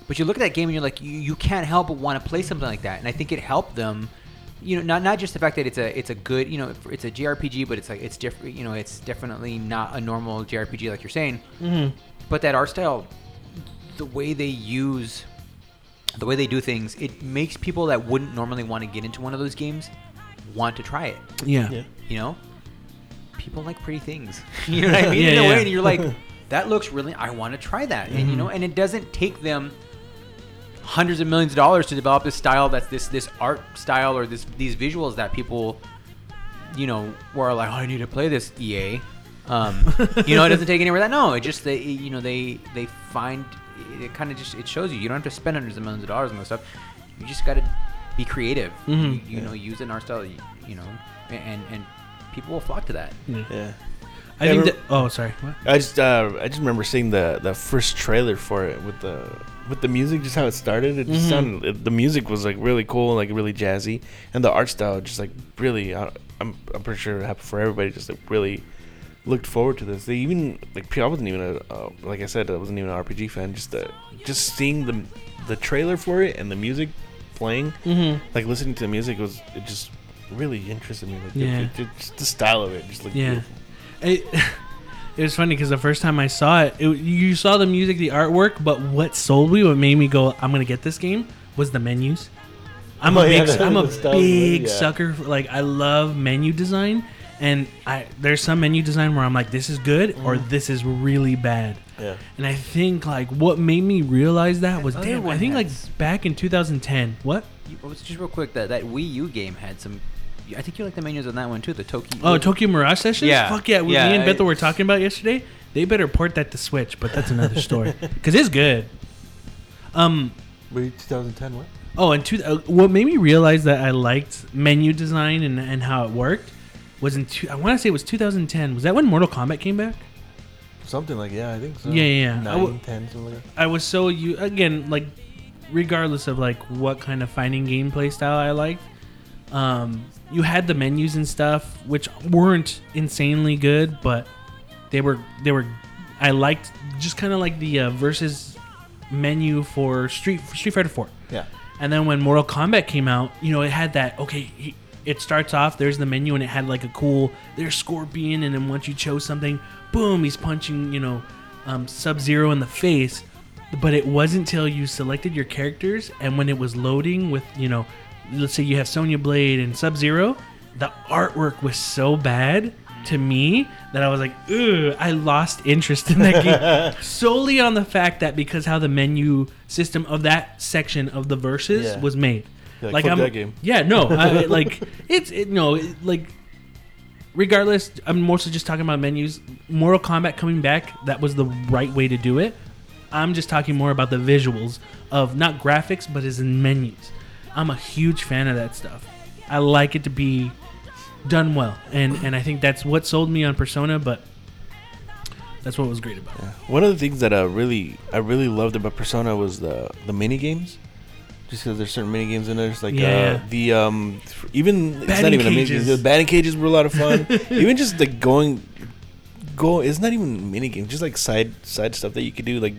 but you look at that game and you're like, you, you can't help but want to play something like that, and I think it helped them. You know, not not just the fact that it's a it's a good you know it's a JRPG, but it's like it's different. You know, it's definitely not a normal JRPG like you're saying. Mhm. But that art style, the way they use, the way they do things, it makes people that wouldn't normally want to get into one of those games want to try it. Yeah. Yeah. You know, people like pretty things. you know what I mean? Yeah, In a yeah. way, and you're like, that looks really. I want to try that, and you know, Mm-hmm. and it doesn't take them hundreds of millions of dollars to develop this style that's this this art style or this these visuals that people you know were like oh, i need to play this ea um, you know it doesn't take anywhere that no it just they you know they they find it kind of just it shows you you don't have to spend hundreds of millions of dollars on this stuff you just got to be creative Mhm. you, you know use an art style you, you know and and people will flock to that Yeah. Yeah. I Yeah, think that. Oh, sorry. What? I just uh, I just remember seeing the the first trailer for it with the with the music, just how it started. It just Mhm. sounded it, the music was like really cool, like really jazzy, and the art style just like really. Uh, I'm I'm pretty sure it happened for everybody. Just like really looked forward to this. They even like I wasn't even a uh, like I said I wasn't even an RPG fan. Just uh, just seeing the the trailer for it and the music playing, Mm-hmm. like listening to the music was it just really interested me. Like Yeah. it, it, just the style of it just looked Yeah. beautiful. It, it was funny because the first time I saw it, it, you saw the music, the artwork, but what sold me, what made me go, "I'm gonna get this game," was the menus. I'm oh, a yeah, big, I'm a the style of the menu, big yeah. sucker. For, like I love menu design, and I there's some menu design where I'm like, this is good or Mm. this is really bad. Yeah. And I think like what made me realize that was other damn. I one think like has- back in 2010. What? You- oh, just real quick that that wii u game had some i think you like the menus on that one too the tokyo Oh, Tokyo Mirage Sessions. Yeah. Fuck yeah. We, Yeah, me and I- Bethel were talking about yesterday. They better port that to Switch, but that's another story because it's good. Um. Wait, 2010 what? Oh, and two, uh, what made me realize that I liked menu design and, and how it worked was in two, I want to say it was 2010. Was that when Mortal Kombat came back? Something like yeah, I think so. Yeah, yeah, yeah. I Nine, w- 10, something like I was so you again like, regardless of like what kind of fighting gameplay style I liked, um, you had the menus and stuff which weren't insanely good, but they were they were. I liked just kind of like the uh, versus menu for Street for Street Fighter Four. Yeah. And then when Mortal Kombat came out, you know, it had that okay. It starts off. There's the menu, and it had like a cool. There's Scorpion, and then once you chose something, boom, he's punching, you know, um, Sub Zero in the face. But it wasn't until you selected your characters, and when it was loading with, you know, let's say you have Sonya Blade and Sub Zero, the artwork was so bad to me that I was like, ugh, I lost interest in that game solely on the fact that because how the menu system of that section of the verses Yeah. was made. Yeah, like I'm, that game. yeah, no, I, like it's it, no, it, like regardless, I'm mostly just talking about menus. Mortal Kombat coming back, that was the right way to do it. I'm just talking more about the visuals of not graphics, but as in menus. I'm a huge fan of that stuff. I like it to be done well, and and I think that's what sold me on Persona. But that's what was great about it. Yeah. One of the things that I really I really loved about Persona was the the mini games. Just because there's certain mini games in there, it's like Yeah, uh, the um even it's not even a mini game. The batting cages were a lot of fun. even just like going, go. It's not even mini games. Just like side side stuff that you could do, like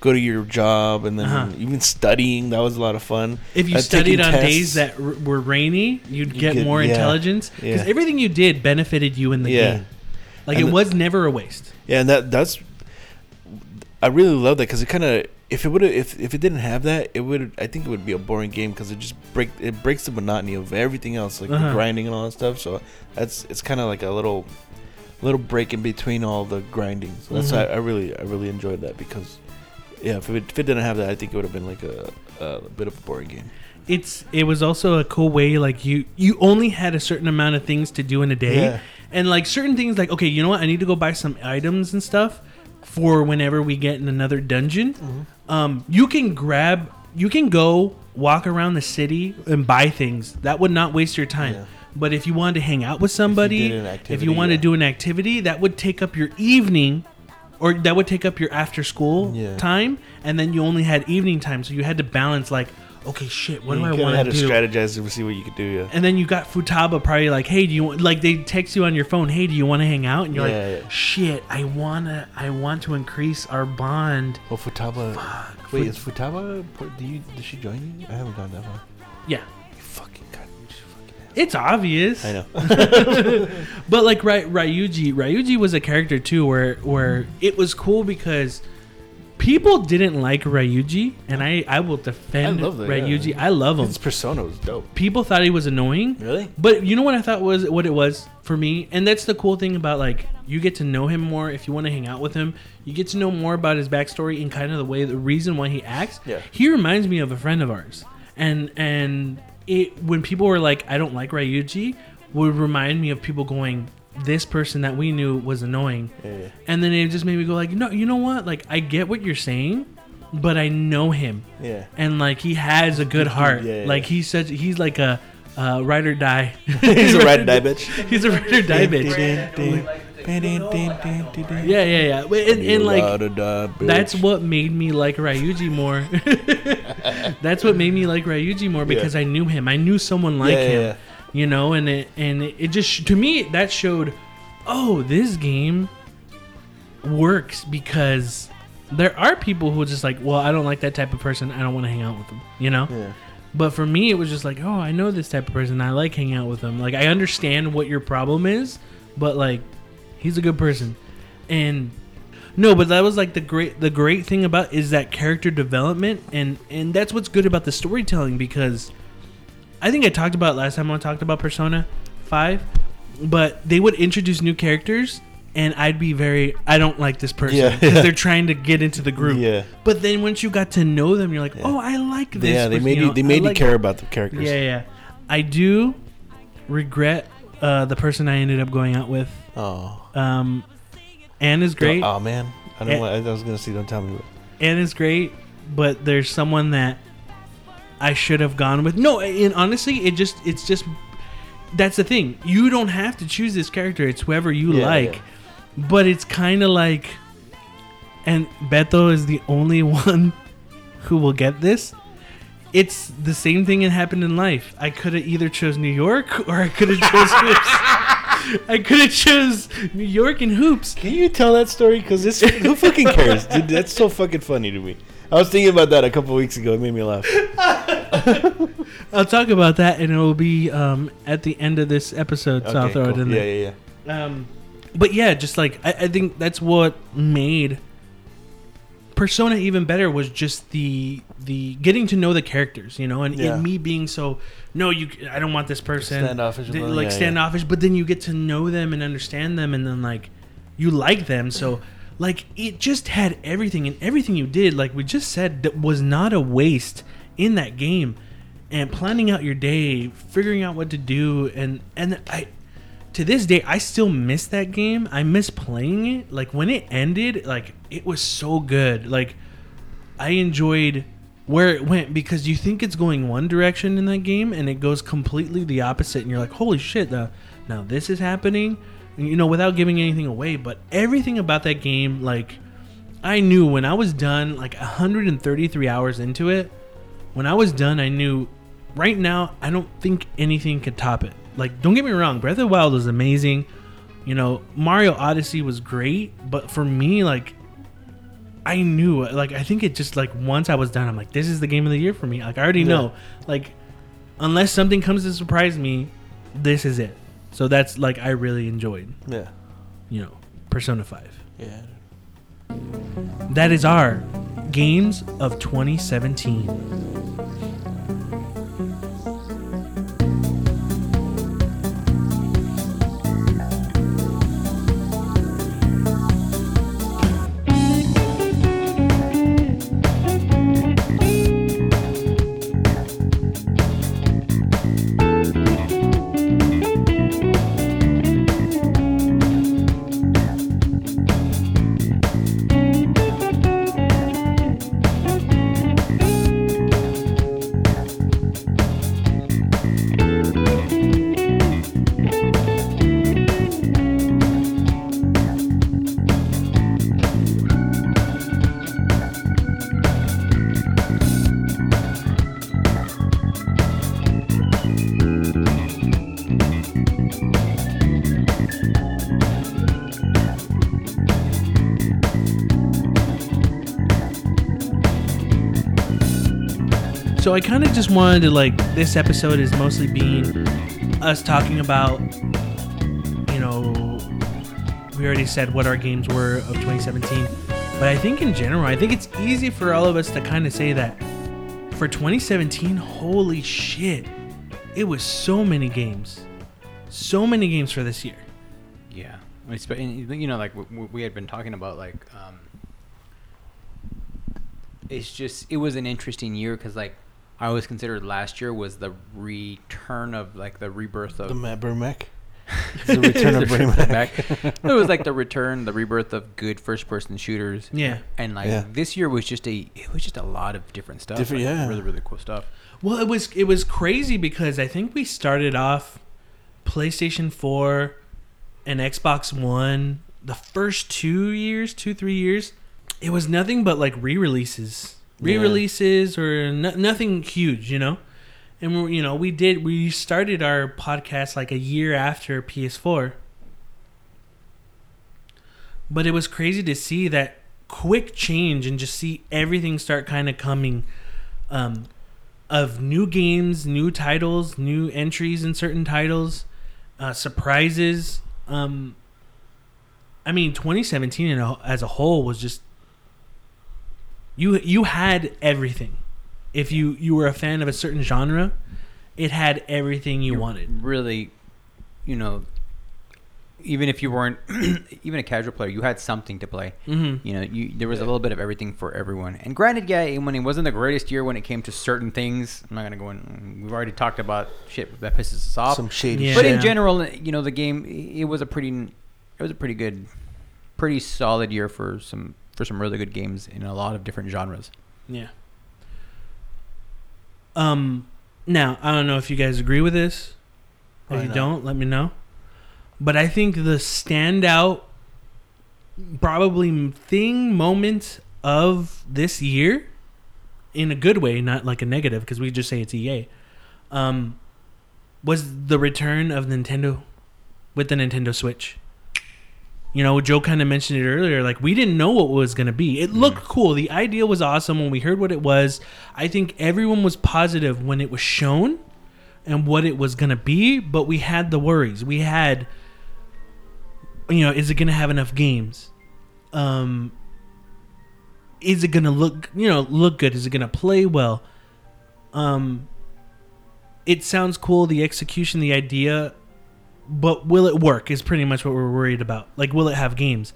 go to your job and then Uh-huh. even studying. That was a lot of fun. If you Uh, studied on tests. days that r- were rainy, you'd You get get- more yeah, intelligence because yeah. everything you did benefited you in the Yeah. game. Like And it the- was never a waste. Yeah, and that that's I really love that because it kind of if it would if if it didn't have that, it would I think it would be a boring game because it just break it breaks the monotony of everything else like Uh-huh. the grinding and all that stuff. So that's it's kind of like a little little break in between all the grinding. So that's Mhm. I, I really I really enjoyed that because yeah, if it, if it didn't have that, I think it would have been like a, a bit of a boring game. it's it was also a cool way like you you only had a certain amount of things to do in a day Yeah. and like certain things like okay you know what i need to go buy some items and stuff for whenever we get in another dungeon Mm-hmm. Um you can grab you can go walk around the city and buy things that would not waste your time Yeah. but if you wanted to hang out with somebody did an if you wanted yeah. to do an activity that would take up your evening or that would take up your after school Yeah. time and then you only had evening time so you had to balance like okay shit what do i want had to do strategize to see what you could do. Yeah. and then you got Futaba probably like, hey, do you want like they text you on your phone, hey, do you want to hang out? And you're Yeah, like, yeah. shit, I wanna, I want to increase our bond. Well, Futaba. Fuck. Wait, is Futaba? Do you? Did she join you? I haven't gone that far. Yeah, You fucking god. you fucking it's obvious. I know. But like Ry- Ryuji, Ryuji was a character too, where where it was cool because people didn't like Ryuji, and I I will defend I love that, Ryuji. yeah. I love him. His persona was dope. People thought he was annoying. Really? But you know what I thought was what it was for me, and that's the cool thing about like you get to know him more if you want to hang out with him. You get to know more about his backstory and kind of the way, the reason why he acts. Yeah. He reminds me of a friend of ours, and and it when people were like, I don't like Ryuji, would remind me of people going, this person that we knew was annoying, Yeah, yeah. and then it just made me go like, no, you know what? Like I get what you're saying, but I know him Yeah. and like he has a good heart. Yeah, yeah. Like he's such he's like a uh, ride or die. He's a ride or die bitch. He's a ride or die bitch. Yeah, yeah, yeah. And, and like that's what made me like Ryuji more. that's what made me like Ryuji more because I knew him. I knew someone like Yeah, yeah, him. You know, and it and it, it just to me that showed, oh, this game works because there are people who are just like, well, I don't like that type of person. I don't want to hang out with them. You know. Yeah. But for me, it was just like, oh, I know this type of person. I like hanging out with them. Like, I understand what your problem is, but like, he's a good person. And no, but that was like the great the great thing about is that character development, and and that's what's good about the storytelling because I think I talked about last time I talked about Persona Five, but they would introduce new characters. And I'd be very, I don't like this person Yeah. because they're trying to get into the group. Yeah. But then once you got to know them, you're like, oh, I like this. Yeah, they person," made you know, They made you like- care about the characters. Yeah, yeah. I do regret uh, the person I ended up going out with. Oh. Um, Ann is great. Oh man. I don't. I was gonna see. Don't tell me. Ann is great, but there's someone that I should have gone with. No, and honestly, it just it's just that's the thing. You don't have to choose this character. It's whoever you Yeah, like. yeah. But it's kind of like and Beto is the only one who will get this. It's the same thing that happened in life. I could have either chose New York or I could have chose Hoops. I could have chose New York and Hoops. Can you tell that story? Because this. Who fucking cares? Dude, that's so fucking funny to me. I was thinking about that a couple weeks ago. It made me laugh. I'll talk about that, and it will be um, at the end of this episode. So I'll Okay, throw it cool. in yeah, there. yeah, yeah. Um, but yeah, just like I, I think that's what made Persona even better was just the the getting to know the characters, you know, and, Yeah. and me being so no, you I don't want this person Standoffish Th- like yeah, yeah. standoffish, but then you get to know them and understand them, and then like you like them, so. Like it just had everything, and everything you did, like we just said, that was not a waste in that game. And planning out your day, figuring out what to do, and and I, to this day I still miss that game. I miss playing it. Like when it ended, like it was so good. Like I enjoyed where it went because you think it's going one direction in that game and it goes completely the opposite and you're like, "Holy shit, now, now this is happening." You know, without giving anything away, but everything about that game like I knew when I was done like 133 hours into it, when I was done, I knew right now I don't think anything could top it. Like, don't get me wrong, Breath of the Wild was amazing. You know, Mario Odyssey was great, but for me, like, I knew, like, I think it just like once I was done, I'm like, this is the game of the year for me. Like, I already Yeah. know, like, unless something comes to surprise me, this is it. So that's like I really enjoyed, Yeah. you know, Persona Five. Yeah. That is our games of 2017. I kind of just wanted to like this episode is mostly being us talking about you know we already said what our games were of 2017 but I think in general I think it's easy for all of us to kind of say that for 2017 holy shit it was so many games. So many games for this year. Yeah, you know, like we had been talking about, like um, it's just it was an interesting year because like I always considered last year was the return of like the rebirth of The Matt Burmack. The return of Burmack. back. it was like the return, the rebirth of good first-person shooters. yeah And like Yeah. this year was just a it was just a lot of different stuff. Different- like, yeah. really really cool stuff. Well, it was it was crazy because I think we started off PlayStation 4 and Xbox One the first 2 years, 2 3 years. It was nothing but like re-releases. Yeah. Re-releases or no, nothing huge, you know. And we you know, we did we started our podcast like a year after PS4. But it was crazy to see that quick change and just see everything start kind of coming um, of new games, new titles, new entries in certain titles, uh, surprises. Um, I mean, 2017 as a whole was just you. You had everything. If you you were a fan of a certain genre, it had everything you You're wanted. Really, you know, even if you weren't even a casual player, you had something to play. Mm-hmm. You know, you there was a little bit of everything for everyone. And granted, yeah, when it wasn't the greatest year when it came to certain things, I'm not gonna go in. We've already talked about shit that pisses us off. Some shady Yeah. but in general, you know, the game it was a pretty, it was a pretty good, pretty solid year for some for some really good games in a lot of different genres. Yeah. Um. Now I don't know if you guys agree with this. If you not? don't, let me know. But I think the standout, probably thing moment of this year, in a good way, not like a negative, because we just say it's EA, um, was the return of Nintendo with the Nintendo Switch. You know, Joe kind of mentioned it earlier. Like, we didn't know what it was going to be. It looked cool. The idea was awesome when we heard what it was. I think everyone was positive when it was shown and what it was going to be, but we had the worries. We had, you know, is it going to have enough games? Um, is it going to look, you know, look good? Is it going to play well? Um, it sounds cool, the execution, the idea, but will it work is pretty much what we're worried about. Like, will it have games?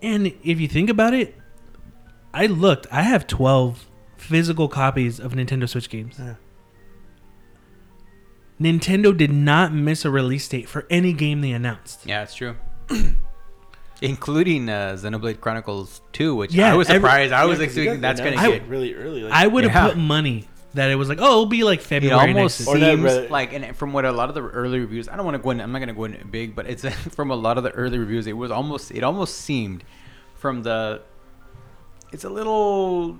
And if you think about it, I looked, I have 12 physical copies of Nintendo Switch games. Yeah. Nintendo did not miss a release date for any game they announced. Yeah, that's true. Including uh, Xenoblade Chronicles 2, which Yeah, I was every- surprised. I was Yeah, 'cause you expecting that's going to announcement get. really early. Like, I would have Yeah. put money that it was like, oh, it'll be like February. It February almost next. Seems rather- like, and from what a lot of the early reviews, I don't want to go in. I'm not going to go in big, but it's from a lot of the early reviews. It was almost, it almost seemed, from the, it's a little.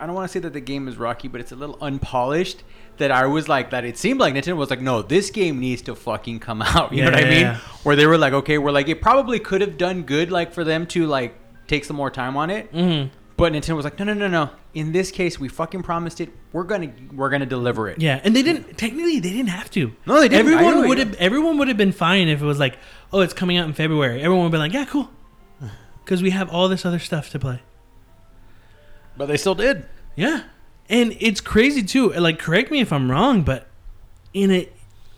I don't want to say that the game is rocky, but it's a little unpolished. That I was like that. It seemed like Nintendo was like, no, this game needs to fucking come out. You know what I Yeah. mean? Where they were like, okay, we're like, it probably could have done good, like for them to like take some more time on it. Mhm. But Nintendo was like, no, no, no, no. In this case, we fucking promised it. We're gonna, we're gonna deliver it. Yeah, and they didn't. Technically, they didn't have to. No, they didn't. Everyone would have. Everyone would have been fine if it was like, oh, it's coming out in February. Everyone would be like, yeah, cool. because we have all this other stuff to play. But they still did. Yeah, and it's crazy too. Like, correct me if I'm wrong, but in it,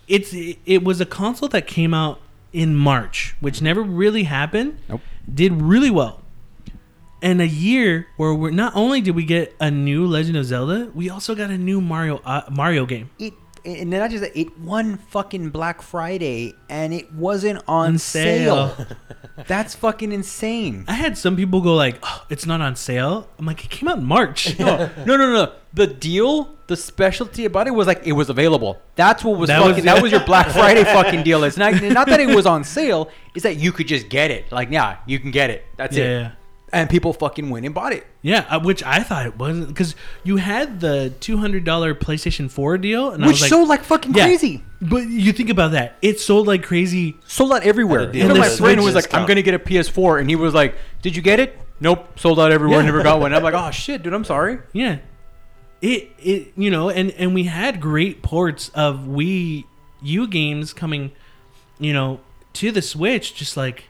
it's it was a console that came out in March, which never really happened. Nope. Did really well, and a year where we're not only did we get a new Legend of Zelda, we also got a new Mario uh, Mario game. It and not just that, it won fucking Black Friday and it wasn't on, On sale. sale. That's fucking insane. I had some people go like, "Oh, it's not on sale." I'm like, "It came out in March." no, no, no, no. The deal, the specialty about it was like it was available. That's what was That was- that was your Black Friday fucking deal. It's not not that it was on sale. It's that you could just get it. Like, yeah, you can get it. That's Yeah, it. yeah. And people fucking went and bought it. Yeah, uh, which I thought it wasn't because you had the two hundred dollar PlayStation Four deal, and I Which was like, sold like fucking Yeah. crazy. But you think about that, it sold like crazy. Sold out everywhere. Had a deal Even with my friend was like, "I'm gonna get a PS4," and he was like, "Did you get it?" Nope, sold out everywhere. Yeah. Never got one. I'm like, "Oh shit, dude, I'm sorry." Yeah, it it you know, and and we had great ports of Wii U games coming, you know, to the Switch, just like,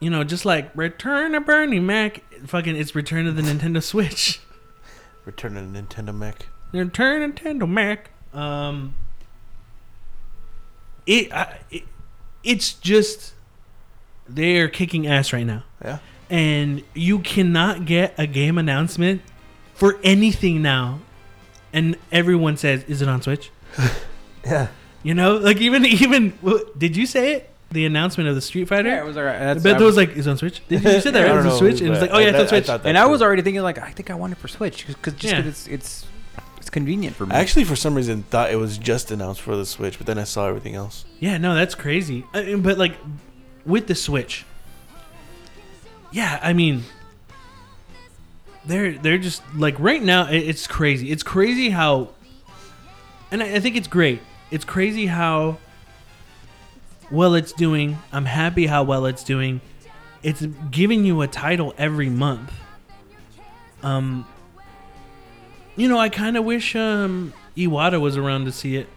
you know, just like Return of Bernie Mac. Fucking, it's Return of the Nintendo Switch. Return of the Nintendo Mac. Return Nintendo Mac. Um, it, I, it it's just they're kicking ass right now, Yeah. and you cannot get a game announcement for anything now, and everyone says, "Is it on Switch?" Yeah. You know, like even even did you say it? The announcement of the Street Fighter. Yeah, it was alright. That's- but I there was was- like, "Is it on Switch?" Did you, you said that I right? don't It was on know, Switch, and it was but like, "Oh yeah, I- it's on I Switch." thought that and I was already thinking like, I think I want it for Switch because just Yeah. 'cause it's it's it's convenient for me. I actually, for some reason, thought it was just announced for the Switch, but then I saw everything else. Yeah, no, that's crazy. Uh, I mean, but like with the Switch, yeah, I mean, they're they're just like right now. it- It's crazy. It's crazy how, and I, I think it's great. It's crazy how well it's doing. I'm happy how well it's doing. It's giving you a title every month. Um, you know, I kind of wish um Iwata was around to see it,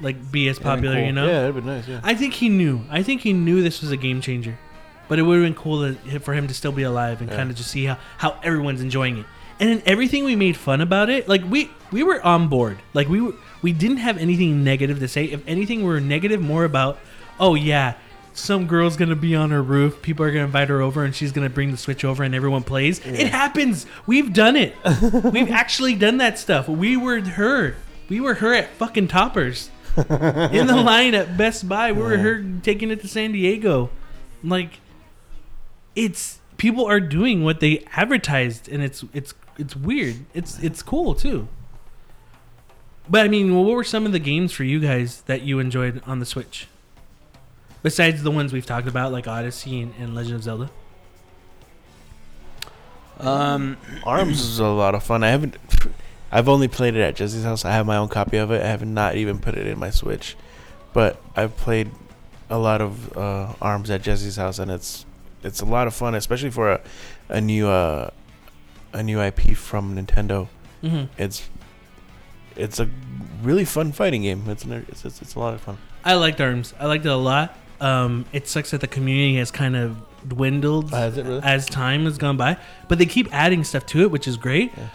like be as popular. cool. You know, Yeah, that'd be nice. Yeah. I think he knew. I think he knew this was a game changer. But it would have been cool to, for him to still be alive and Yeah. kind of just see how, how everyone's enjoying it. And in everything we made fun about it, like we we were on board. Like we were, we didn't have anything negative to say. If anything, we were negative more about, oh yeah, some girl's gonna be on her roof. People are gonna invite her over, and she's gonna bring the switch over, and everyone plays. It happens. We've done it. We've actually done that stuff. We were her. We were her at fucking Toppers in the line at Best Buy. We were her taking it to San Diego. Like, it's people are doing what they advertised, and it's it's it's weird. It's it's cool too. But I mean, what were some of the games for you guys that you enjoyed on the Switch? Besides the ones we've talked about, like Odyssey and, and Legend of Zelda. um, Arms is a lot of fun. I haven't. I've only played it at Jesse's house. I have my own copy of it. I have not even put it in my Switch, but I've played a lot of uh, Arms at Jesse's house, and it's it's a lot of fun, especially for a a new uh, a new IP from Nintendo. Mm-hmm. It's it's a really fun fighting game. It's an, it's, it's it's a lot of fun. I liked Arms. I liked it a lot. Um, it sucks that the community has kind of dwindled Oh, has it really? as time has gone by, but they keep adding stuff to it, which is great. Yeah.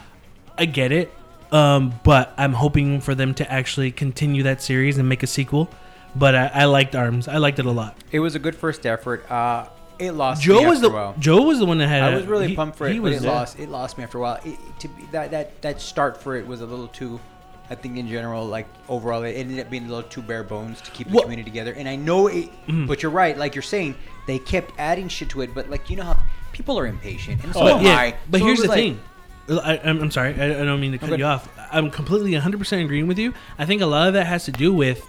I get it, um, but I'm hoping for them to actually continue that series and make a sequel. But I, I liked Arms. I liked it a lot. it was a good first effort. Uh, it lost. Joe me was after the a while. Joe was the one that had. I was really He- pumped for he it, but was- it lost. It lost me after a while. It, to be, that that that start for it was a little too. I think in general, like overall, it ended up being a little too bare bones to keep the community together. And I know it, Mhm. but you're right. Like you're saying, they kept adding shit to it. But like you know how people are impatient, and so But am yeah, I. but So here's the like- thing. I, I'm, I'm sorry. I, I don't mean to cut Okay. you off. I'm completely 100% agreeing with you. I think a lot of that has to do with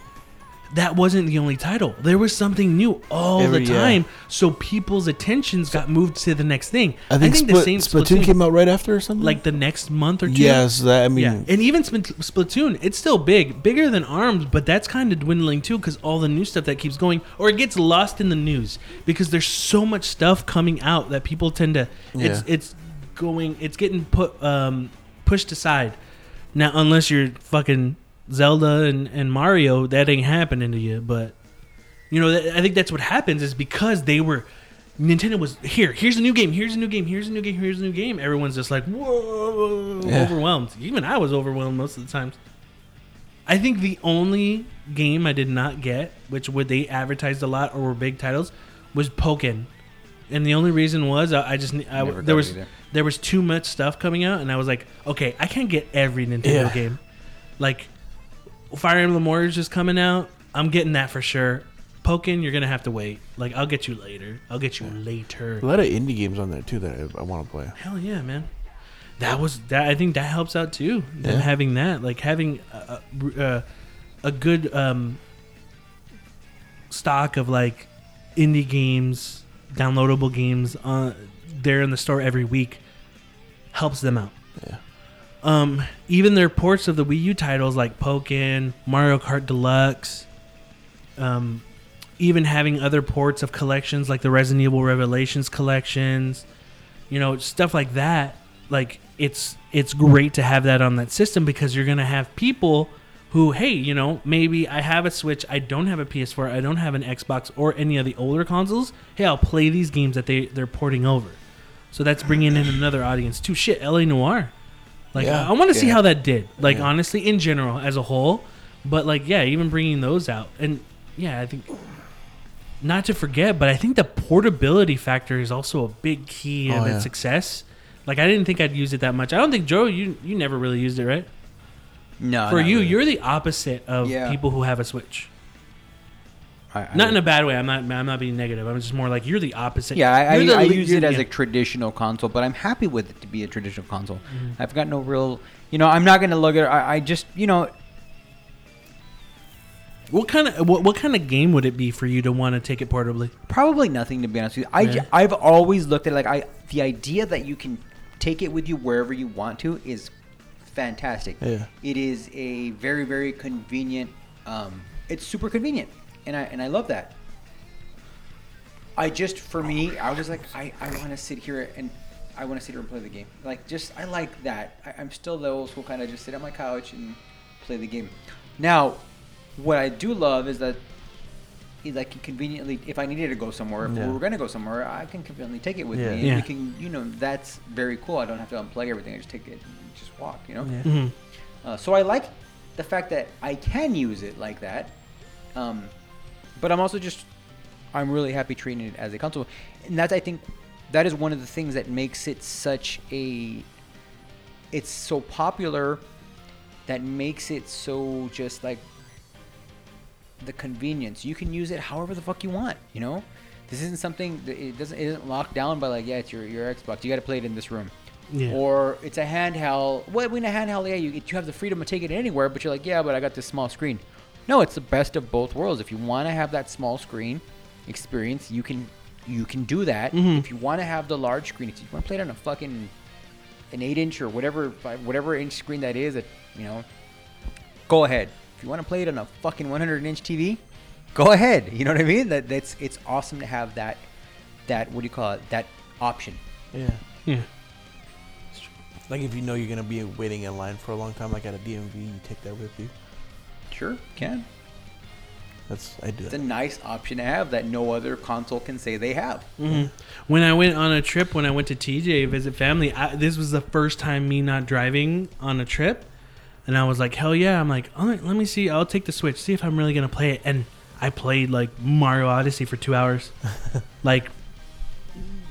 that wasn't the only title. There was something new all Every- the yeah. time, so people's attentions got moved to the next thing. I think, the Split- same Splatoon, came out right after or something. like the next month or two. yes, that I mean, yeah, and even Splatoon, it's still big, bigger than Arms, but that's kind of dwindling too because all the new stuff that keeps going, or it gets lost in the news because there's so much stuff coming out that people tend to. It's Yeah. it's going, it's getting put um, pushed aside. Now, unless you're fucking Zelda and, and Mario, that ain't happening to you. But You know, th- I think that's what happens is because they were Nintendo was here. Here's a new game. Here's a new game. Here's a new game. Here's a new game. Everyone's just like whoa, Yeah. overwhelmed. Even I was overwhelmed most of the times. I think the only game I did not get, which would they advertised a lot or were big titles, was Pokken. And the only reason was I, I just I, there was either. there was too much stuff coming out, and I was like, okay, I can't get every Nintendo Yeah. game. Like Fire Emblem Warriors just coming out, I'm getting that for sure. Pokken, you're gonna have to wait. Like I'll get you later. I'll get you later. A lot of indie games on there too that I, I want to play. Hell yeah, man. That was that. I think that helps out too. Yeah. having that, like having a, a, a- a good um, stock of like indie games, downloadable games on there in the store every week, helps them out. Yeah. Um, even their ports of the Wii U titles like Pokken, Mario Kart Deluxe, um, even having other ports of collections like the Resident Evil Revelations collections, you know, stuff like that. Like it's it's great to have that on that system because you're gonna have people who, hey, you know, maybe I have a Switch, I don't have a PS4, I don't have an Xbox or any of the older consoles. Hey, I'll play these games that they they're porting over. So that's bringing in another audience too. Shit, LA Noire. Like Yeah. I, I want to see how that did. Like Yeah. honestly, in general, as a whole. But like, yeah, even bringing those out, and yeah, I think not to forget, but I think the portability factor is also a big key Oh, of yeah. its success. Like I didn't think I'd use it that much. I don't think Joe, you you never really used it, right? No, For you, really. you're the opposite of Yeah. people who have a Switch. I, I, Not in a bad way. I'm not. I'm not being negative. I'm just more like you're the opposite. Yeah, I, I, I use you're- it as a traditional console, but I'm happy with it to be a traditional console. Mm-hmm. I've got no real, you know, I'm not gonna look at. I, I just, you know, What kind of what, what kind of game would it be for you to want to take it portably? probably nothing to be honest with you. I, Yeah. I've always looked at like I, the idea that you can take it with you wherever you want to is fantastic. Yeah. It is a very very convenient. Um, it's super convenient, and I and I love that. I just for me, I was like, I, I want to sit here and I want to sit here and play the game. Like just I like that. I, I'm still the old school kind of just sit on my couch and play the game. Now, what I do love is that I can conveniently, if I needed to go somewhere, if Yeah. we were gonna go somewhere, I can conveniently take it with Yeah. me. And Yeah. we can, you know, that's very cool. I don't have to unplug everything. I just take it and just walk. You know. Yeah. Mhm. Uh, so I like the fact that I can use it like that. Um, but I'm also just, I'm really happy treating it as a console. And that's, I think, that is one of the things that makes it such a, it's so popular that makes it so just like the convenience. You can use it however the fuck you want, you know? This isn't something that it doesn't it isn't locked down by like yeah it's your, your Xbox you got to play it in this room Yeah. or it's a handheld. Well, when a handheld, yeah, you, you have the freedom to take it anywhere, but you're like, yeah, but I got this small screen. No, it's the best of both worlds. If you want to have that small screen experience, you can you can do that. Mhm. If you want to have the large screen, if you want to play it on a fucking an eight inch or whatever whatever inch screen that is, that you know, go ahead. If you want to play it on a fucking 100 inch TV, go ahead. You know what I mean? That that's it's awesome to have that that what do you call it? That option. Yeah. yeah. Like if you know you're gonna be waiting in line for a long time, like at a DMV, you take that with you. Sure, can. That's I do It's a nice option to have that no other console can say they have. hmm When I went on a trip, when I went to TJ visit family, I, this was the first time me not driving on a trip, and I was like, hell yeah! I'm like, all right, let me see. I'll take the Switch, see if I'm really gonna play it. And I played like Mario Odyssey for two hours, like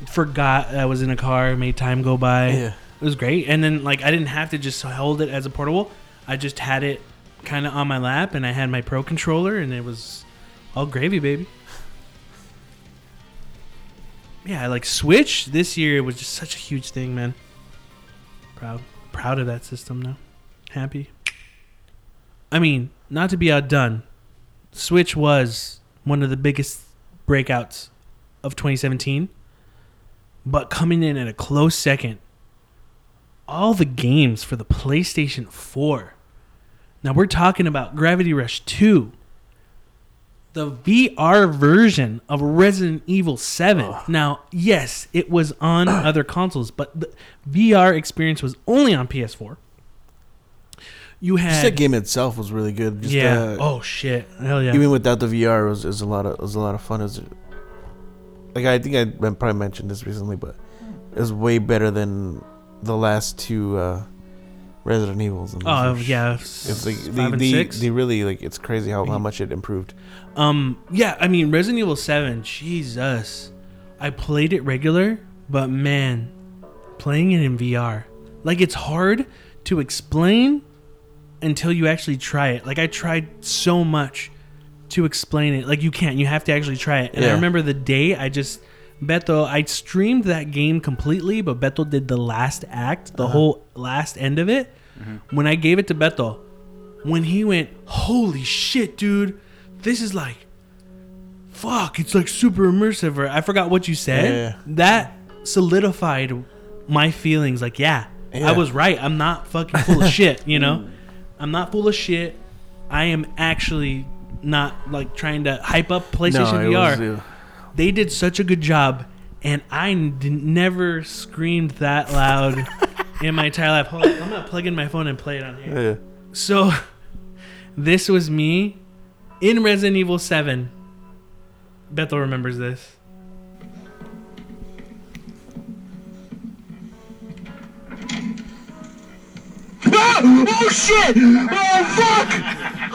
forgot I was in a car, made time go by. Yeah. It was great, and then like I didn't have to just hold it as a portable. I just had it kind of on my lap, and I had my Pro controller, and it was all gravy, baby. Yeah, I like Switch this year it was just such a huge thing, man. Proud, proud of that system now. Happy. I mean, not to be outdone, Switch was one of the biggest breakouts of 2017, but coming in at a close second all the games for the PlayStation 4. Now we're talking about Gravity Rush 2, the VR version of Resident Evil 7. Now, yes, it was on other consoles, but the VR experience was only on PS4. You had Just that game itself was really good. Just, yeah. uh, oh shit. Hell yeah. Even without the VR, it was, it was a lot of it was a lot of fun. It was, like I think I probably mentioned this recently, but it was way better than the last two uh, Resident Evils. and oh those yeah. It's like five they, and they, six. they really like it's crazy how, how much it improved. Um, yeah, I mean Resident Evil Seven. Jesus, I played it regular, but man, playing it in VR, like it's hard to explain until you actually try it. Like I tried so much to explain it. Like you can't. You have to actually try it. And I remember the day I just Beto. I streamed that game completely, but Beto did the last act, the uh-huh. whole last end of it. Mm-hmm. When I gave it to Beto, when he went, "Holy shit, dude, this is like." fuck, it's like super immersive. Or I forgot what you said. Yeah. That solidified my feelings. Like, yeah, I was right. I'm not fucking full of shit. You know, I'm not full of shit. I am actually not like trying to hype up PlayStation it VR. was, they did such a good job, and I n- never screamed that loud in my entire life. Hold on, I'm gonna plug in my phone and play it on here. yeah. So, this was me in Resident Evil 7. Bethel remembers this. Ah! Oh shit! Oh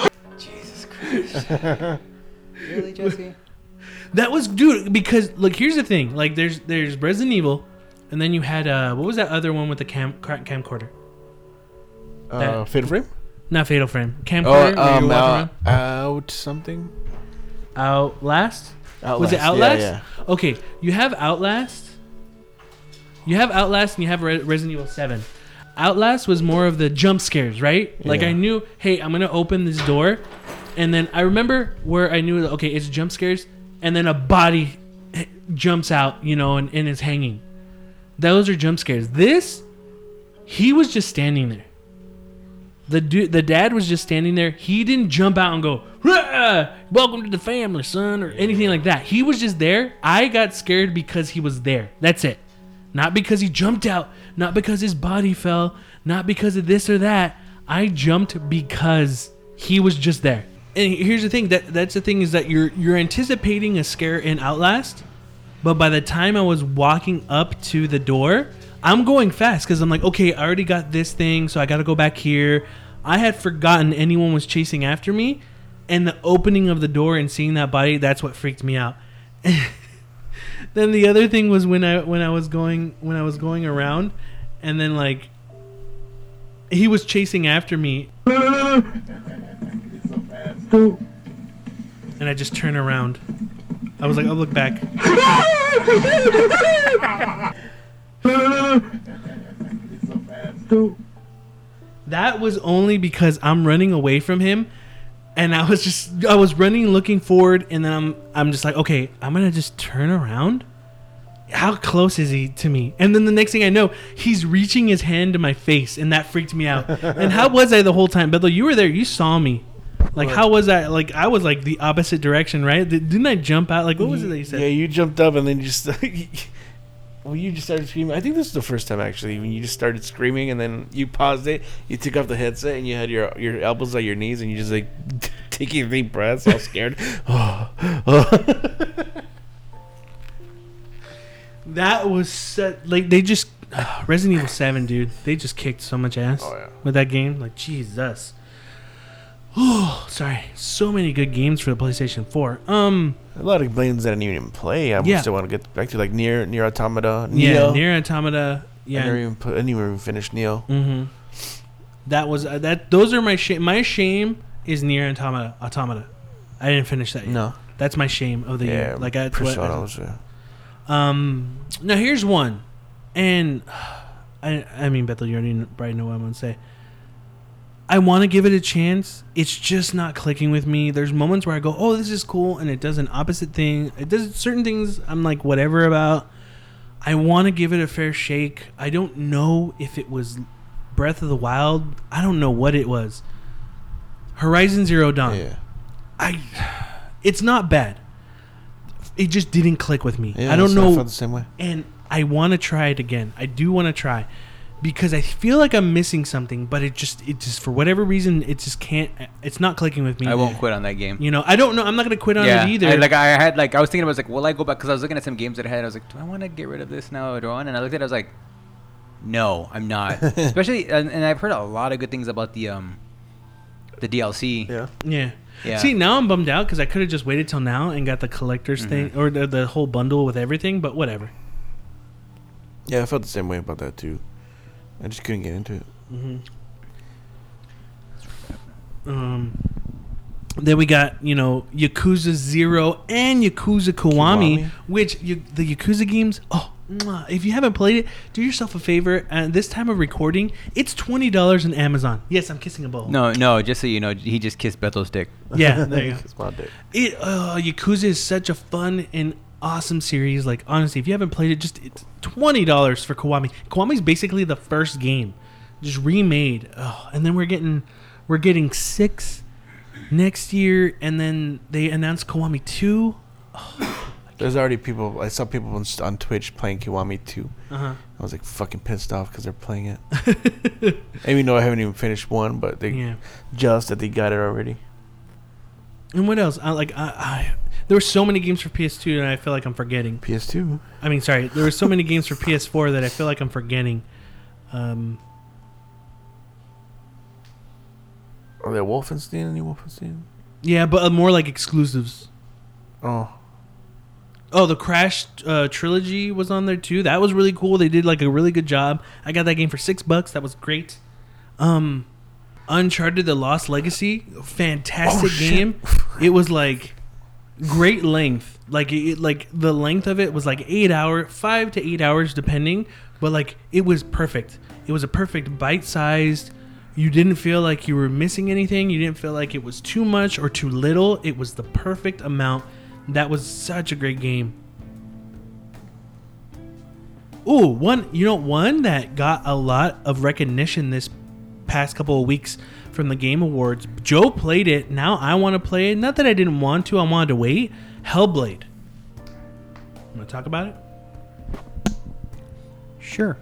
fuck! Jesus Christ. Really, Jesse? That was dude because look, here's the thing. Like there's there's Resident Evil and then you had uh what was that other one with the cam camcorder? Uh, That- Fatal Frame? Not Fatal Frame. Oh, Camcorder. you um, walk out, something. Outlast? Was it Outlast, yeah, yeah. Okay, you have Outlast. You have Outlast and you have Re- Resident Evil 7. Outlast was more of the jump scares, right? Like I knew, hey, I'm gonna open this door, and then I remember where I knew, okay, it's jump scares, and then a body jumps out, you know, and, and is hanging. Those are jump scares. This, he was just standing there. The dude, the dad was just standing there. He didn't jump out and go, "Rah! "Welcome to the family, son," or anything like that. He was just there. I got scared because he was there. That's it. Not because he jumped out. Not because his body fell. Not because of this or that. I jumped because he was just there. And here's the thing. That that's the thing is that you're you're anticipating a scare in Outlast, but by the time I was walking up to the door, I'm going fast because I'm like, okay, I already got this thing, so I got to go back here. I had forgotten anyone was chasing after me, and the opening of the door and seeing that body, that's what freaked me out. then the other thing was when I when I was going when I was going around, and then like he was chasing after me, and I just turn around. I was like, I'll look back. That was only because I'm running away from him and I was just I was running looking forward and then I'm I'm just like, okay, I'm going to just turn around. How close is he to me? And then the next thing I know, he's reaching his hand to my face and that freaked me out. and how was I the whole time? Bethel, you were there, you saw me. Like how was that? Like I was like the opposite direction, right? Did- Didn't I jump out? Like what was it that you said? Yeah, you jumped up and then you just. well, you just started screaming. I think this is the first time actually when you just started screaming and then you paused it. You took off the headset and you had your your elbows at your knees and you just like taking deep breaths, all scared. oh, That was so, like they just Resident Evil Seven, dude. They just kicked so much ass Oh, yeah. with that game. Like Jesus. Oh, sorry. So many good games for the PlayStation Four. Um, a lot of games that I didn't even play. I Yeah. still want to get back to like near NieR Automata. yeah, NieR Automata. Yeah, I never even put, I didn't even finish Neo. Mm-hmm. That was uh, that. Those are my shame. My shame is NieR Automata. Automata. I didn't finish that. Yet. No. That's my shame of the Yeah. year. Like that's what. Persona was, uh, Um, now here's one, and I I mean Bethel, you already probably know what I'm gonna say. I want to give it a chance. It's just not clicking with me. There's moments where I go, "Oh, this is cool," and it does an opposite thing. It does certain things I'm like whatever about. I want to give it a fair shake. I don't know if it was Breath of the Wild. I don't know what it was. Horizon Zero Dawn. yeah. I it's not bad. It just didn't click with me. Yeah, I don't know felt the same way. and I want to try it again. I do want to try. Because I feel like I'm missing something, but it just it just for whatever reason it just can't. It's not clicking with me. I won't quit on that game. You know, I don't know. I'm not gonna quit on it either. I, like I had like I was thinking I was like, will I go back? Because I was looking at some games that I had. I was like, do I want to get rid of this now or do I want? And I looked at it. I was like, no, I'm not. Especially, and, and I've heard a lot of good things about the um, the DLC. Yeah. yeah. Yeah. See, now I'm bummed out because I could have just waited till now and got the collector's Mm-hmm. thing or the, the whole bundle with everything. But whatever. Yeah, I felt the same way about that too. I just couldn't get into it. Mm-hmm. Um, then we got you know Yakuza Zero and Yakuza Kiwami, Kiwami? which you, the Yakuza games. Oh, mwah, if you haven't played it, do yourself a favor. At this time of recording, it's twenty dollars on Amazon. Yes, I'm kissing a bowl. No, no. Just so you know, he just kissed Bethel's dick. Yeah, there you go. It's my dick. It uh, Yakuza is such a fun and awesome series. Like honestly, if you haven't played it, just it's twenty dollars for Kiwami. Kiwami's basically the first game, just remade. Oh, and then we're getting we're getting six next year, and then they announced Kiwami two. There's already people. I saw people on, on Twitch playing Kiwami 2. Uh-huh. I was like fucking pissed off because they're playing it. even though I haven't even finished one, but they Yeah. just that they got it already. And what else? I like I, I there were so many games for PS2 and I feel like I'm forgetting. PS2. I mean, sorry, there were so many games for PS4 that I feel like I'm forgetting. Um, Are they Wolfenstein? Any Wolfenstein? yeah, but uh, more like exclusives. Oh, Oh, the Crash uh, trilogy was on there too. That was really cool. They did like a really good job. I got that game for six bucks. That was great. Um, Uncharted: The Lost Legacy, fantastic Oh, shit. game. it was like great length. Like it, like the length of it was like eight hour, five to eight hours depending. But like it was perfect. It was a perfect bite sized. You didn't feel like you were missing anything. You didn't feel like it was too much or too little. It was the perfect amount. That was such a great game. Ooh, one you know one that got a lot of recognition this past couple of weeks from the Game Awards. Joe played it. Now I want to play it. Not that I didn't want to. I wanted to wait. Hellblade. Want to talk about it? Sure.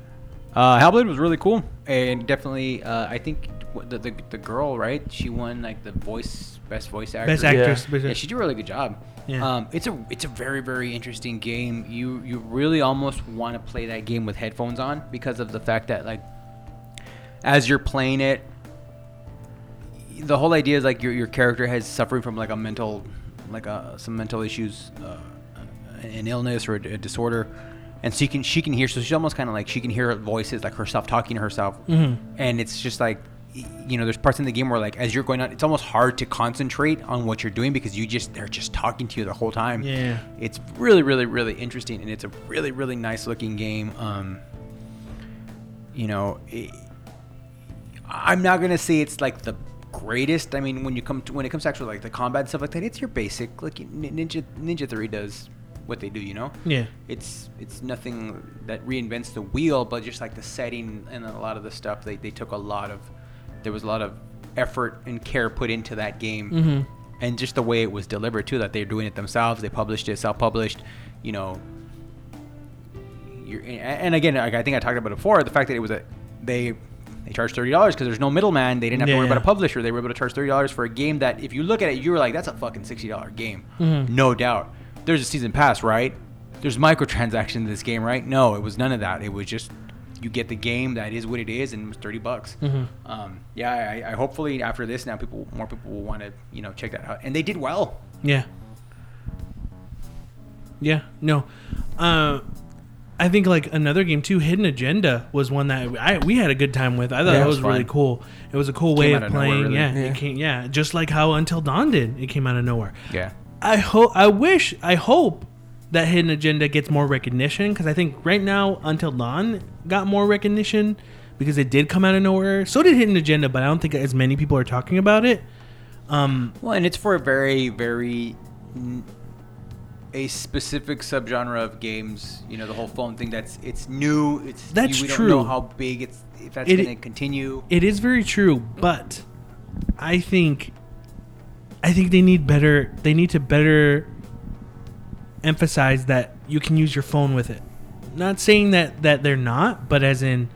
Uh, Hellblade was really cool, and definitely, uh, I think the, the the girl, right? She won like the voice best voice actor. Best Yeah. actress. Yeah, she did a really good job. Yeah. Um, it's a it's a very very interesting game. You you really almost want to play that game with headphones on because of the fact that like as you're playing it, the whole idea is like your your character has suffering from like a mental like a, some mental issues, uh, an illness or a, a disorder. And she can she can hear so she's almost kind of like she can hear voices like herself talking to herself, and it's just like you know there's parts in the game where like as you're going on it's almost hard to concentrate on what you're doing because you just they're just talking to you the whole time Yeah. it's really really really interesting and it's a really really nice looking game um you know it, i'm not gonna say it's like the greatest i mean when you come to when it comes to actually like the combat and stuff like that it's your basic like ninja Ninja Theory does what they do you know Yeah. it's it's nothing that reinvents the wheel, but just like the setting and a lot of the stuff, they, they took a lot of there was a lot of effort and care put into that game, Mm-hmm. and just the way it was delivered too. That they're doing it themselves, they published it, self-published, you know. You're, and again, like I think I talked about it before, the fact that it was a they they charged thirty dollars because there's no middleman. They didn't have to Yeah, worry about a publisher. They were able to charge thirty dollars for a game that, if you look at it, you were like, "That's a fucking sixty dollar game." Mm-hmm. No doubt. There's a season pass, right? There's microtransactions in this game, right? No, it was none of that. It was just you get the game that is what it is, and it was thirty bucks. Mm-hmm. Um, yeah, I, I hopefully after this now, people more people will want to you know check that out, and they did well. Yeah. Yeah. No. Uh, I think like another game too, Hidden Agenda was one that I we had a good time with. I thought Yeah, it it was, was really cool. It was a cool way Came of out of nowhere, playing. really. Yeah, Yeah. it came. Yeah, just like how Until Dawn did. It came out of nowhere. Yeah. I hope. I wish. I hope that Hidden Agenda gets more recognition because I think right now Until Dawn got more recognition because it did come out of nowhere. So did Hidden Agenda, but I don't think as many people are talking about it. Um, Well, and it's for a very, very n- a specific subgenre of games. You know, the whole phone thing. That's it's new. It's That's we true. don't know how big it's if that's It- going to continue. It is very true, but I think I think they need better they need to better emphasize that you can use your phone with it. Not saying that that they're not, but as in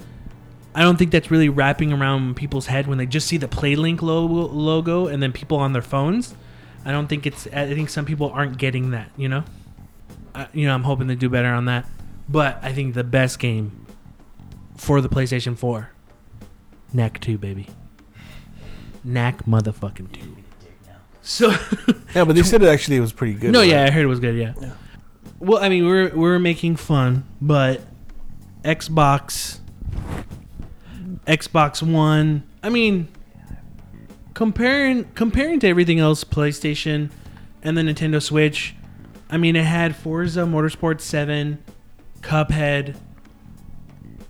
I don't think that's really wrapping around people's head when they just see the PlayLink logo, logo and then people on their phones. I don't think it's. I think some people aren't getting that. You know. You know, I'm hoping to do better on that. But I think the best game for the PlayStation 4, Knack 2, baby. Knack motherfucking 2. So Yeah, but they said it actually was pretty good. no, right? yeah, I heard it was good. Yeah. Yeah. Well, I mean, we're we're making fun, but Xbox, Xbox One. I mean, comparing comparing to everything else, PlayStation and the Nintendo Switch. I mean, it had Forza Motorsport Seven, Cuphead,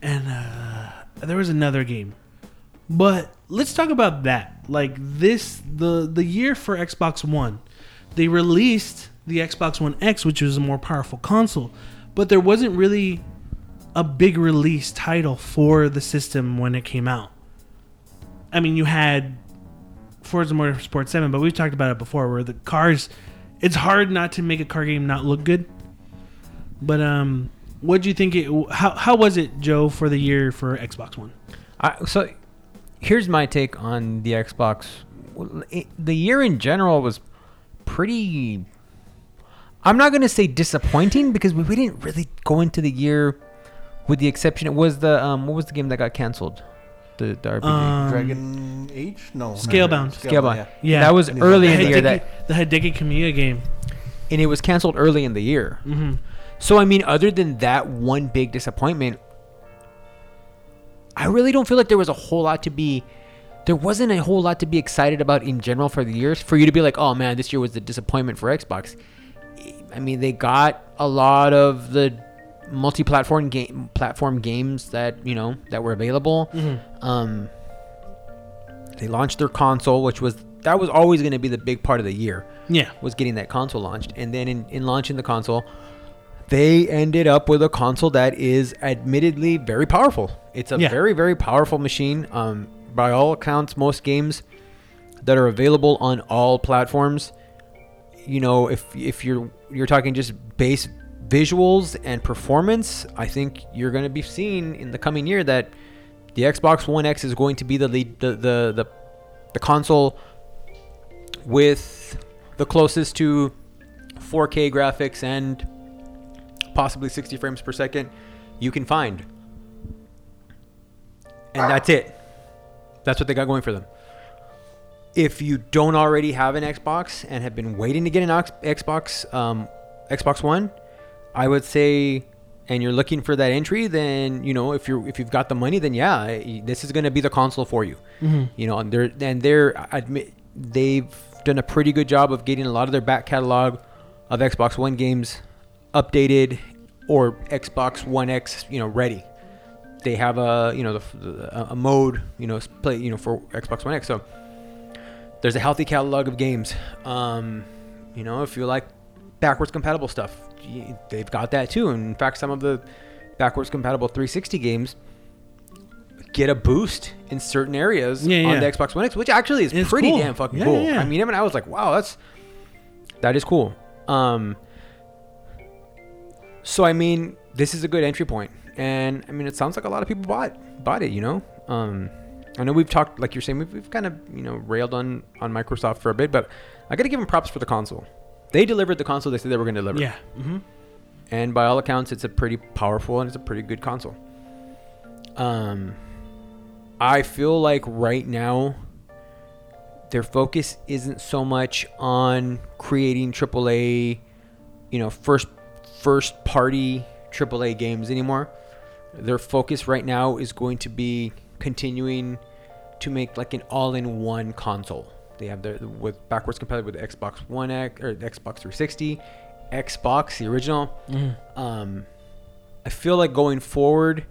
and uh, there was another game. But let's talk about that. Like this, the the year for Xbox One, they released the Xbox One X, which was a more powerful console, but there wasn't really a big release title for the system when it came out. I mean, you had Forza Motorsport 7, but we've talked about it before where the cars it's hard not to make a car game not look good. But um what do you think it how how was it, Joe, for the year for Xbox One? I, so here's my take on the Xbox. The year in general was pretty. I'm not gonna say disappointing because we, we didn't really go into the year, with the exception it was the um what was the game that got canceled, the, the RPG. Um, Dragon Age? No. Scalebound. Scalebound. yeah. Yeah. that was early the in the year Hideki, that, the Hideki Kamiya game. and it was canceled early in the year. hmm So I mean, other than that one big disappointment, I really don't feel like there was a whole lot to be. There wasn't a whole lot to be excited about in general for the years. For you to be like, oh man, this year was the disappointment for Xbox. I mean, they got a lot of the multi-platform game platform games that you know that were available. Um, they launched their console, which was that was always going to be the big part of the year Yeah. was getting that console launched. And then in, in launching the console, they ended up with a console that is admittedly very powerful. It's a Yeah. very, very powerful machine. Um, by all accounts, most games that are available on all platforms, you know, if if you're you're talking just base visuals and performance, I think you're going to be seeing in the coming year that the Xbox One X is going to be the lead, the the the, the console with the closest to 4K graphics and possibly 60 frames per second you can find. And that's it. That's what they got going for them. If you don't already have an Xbox and have been waiting to get an Xbox um, Xbox One, I would say and you're looking for that entry, then you know if you're if you've got the money, then yeah, this is going to be the console for you. You know, and they're and they're admit they've done a pretty good job of getting a lot of their back catalog of Xbox One games updated or Xbox One X, you know, ready. They have a you know the, the, a mode you know play you know for Xbox One X. So there's a healthy catalog of games. Um, you know, if you like backwards compatible stuff, they've got that too. And in fact, some of the backwards compatible 360 games get a boost in certain areas Yeah, on yeah. the Xbox One X, which actually is It's pretty cool. damn fucking Yeah, cool. I mean, even I was like, wow, that's that is cool. Um, so I mean, this is a good entry point, and I mean, it sounds like a lot of people bought bought it. You know, um, I know we've talked, like you're saying, we've, we've kind of you know railed on on Microsoft for a bit, but I got to give them props for the console. They delivered the console they said they were going to deliver. Yeah. hmm and by all accounts, it's a pretty powerful and it's a pretty good console. Um, I feel like right now, their focus isn't so much on creating AAA, you know, first first party AAA games anymore. Their focus right now is going to be continuing to make like an all-in-one console. They have their with backwards compatible with Xbox One X or Xbox 360, Xbox the original. Um, I feel like going forward,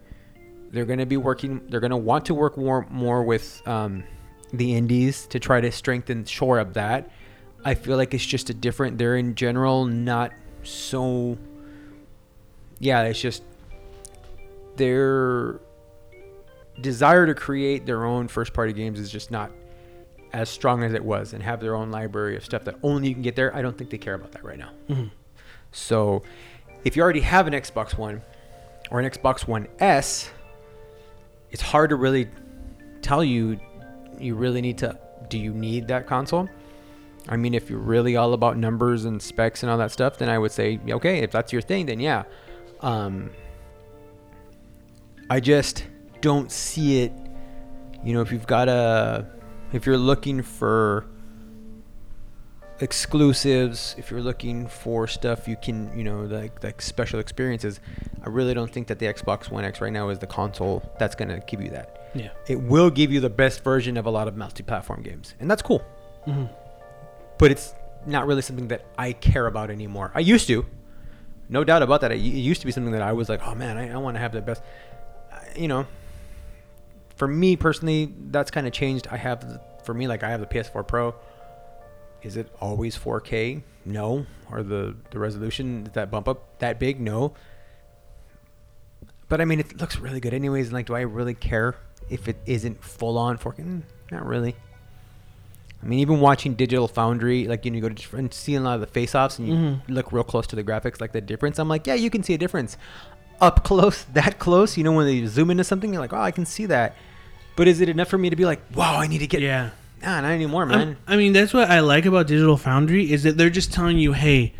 they're going to be working. They're going to want to work more more with um, the indies to try to strengthen, shore up that. I feel like it's just a different. They're in general not so. Yeah, it's just their desire to create their own first party games is just not as strong as it was and have their own library of stuff that only you can get there. I don't think they care about that right now. So if you already have an Xbox One or an Xbox One S, it's hard to really tell you you really need to do you need that console i mean if you're really all about numbers and specs and all that stuff then i would say okay if that's your thing then yeah um i just don't see it you know if you've got a if you're looking for exclusives if you're looking for stuff you can you know like like special experiences i really don't think that the xbox one x right now is the console that's going to give you that. Yeah. it will give you the best version of a lot of multi-platform games and that's cool. Hmm but it's not really something that i care about anymore. I used to. No doubt about that. It it used to be something that i was like oh man i, I want to have the best you know for me personally that's kind of changed i have the, for me like i have the ps4 pro is it always 4K? No. Or the the resolution is that bump up that big? No. But I mean, it looks really good anyways. And like, do I really care if it isn't full on 4K? Mm, Not really. I mean, even watching Digital Foundry, like you, know, you go to and seeing a lot of the face-offs and you Mhm. look real close to the graphics, like the difference. I'm like, yeah, you can see a difference. Up close, that close, you know, when they zoom into something, you're like, oh, I can see that. But is it enough for me to be like, wow, I need to get? Yeah. Nah, not anymore, man. I mean, that's what I like about Digital Foundry is that they're just telling you, hey,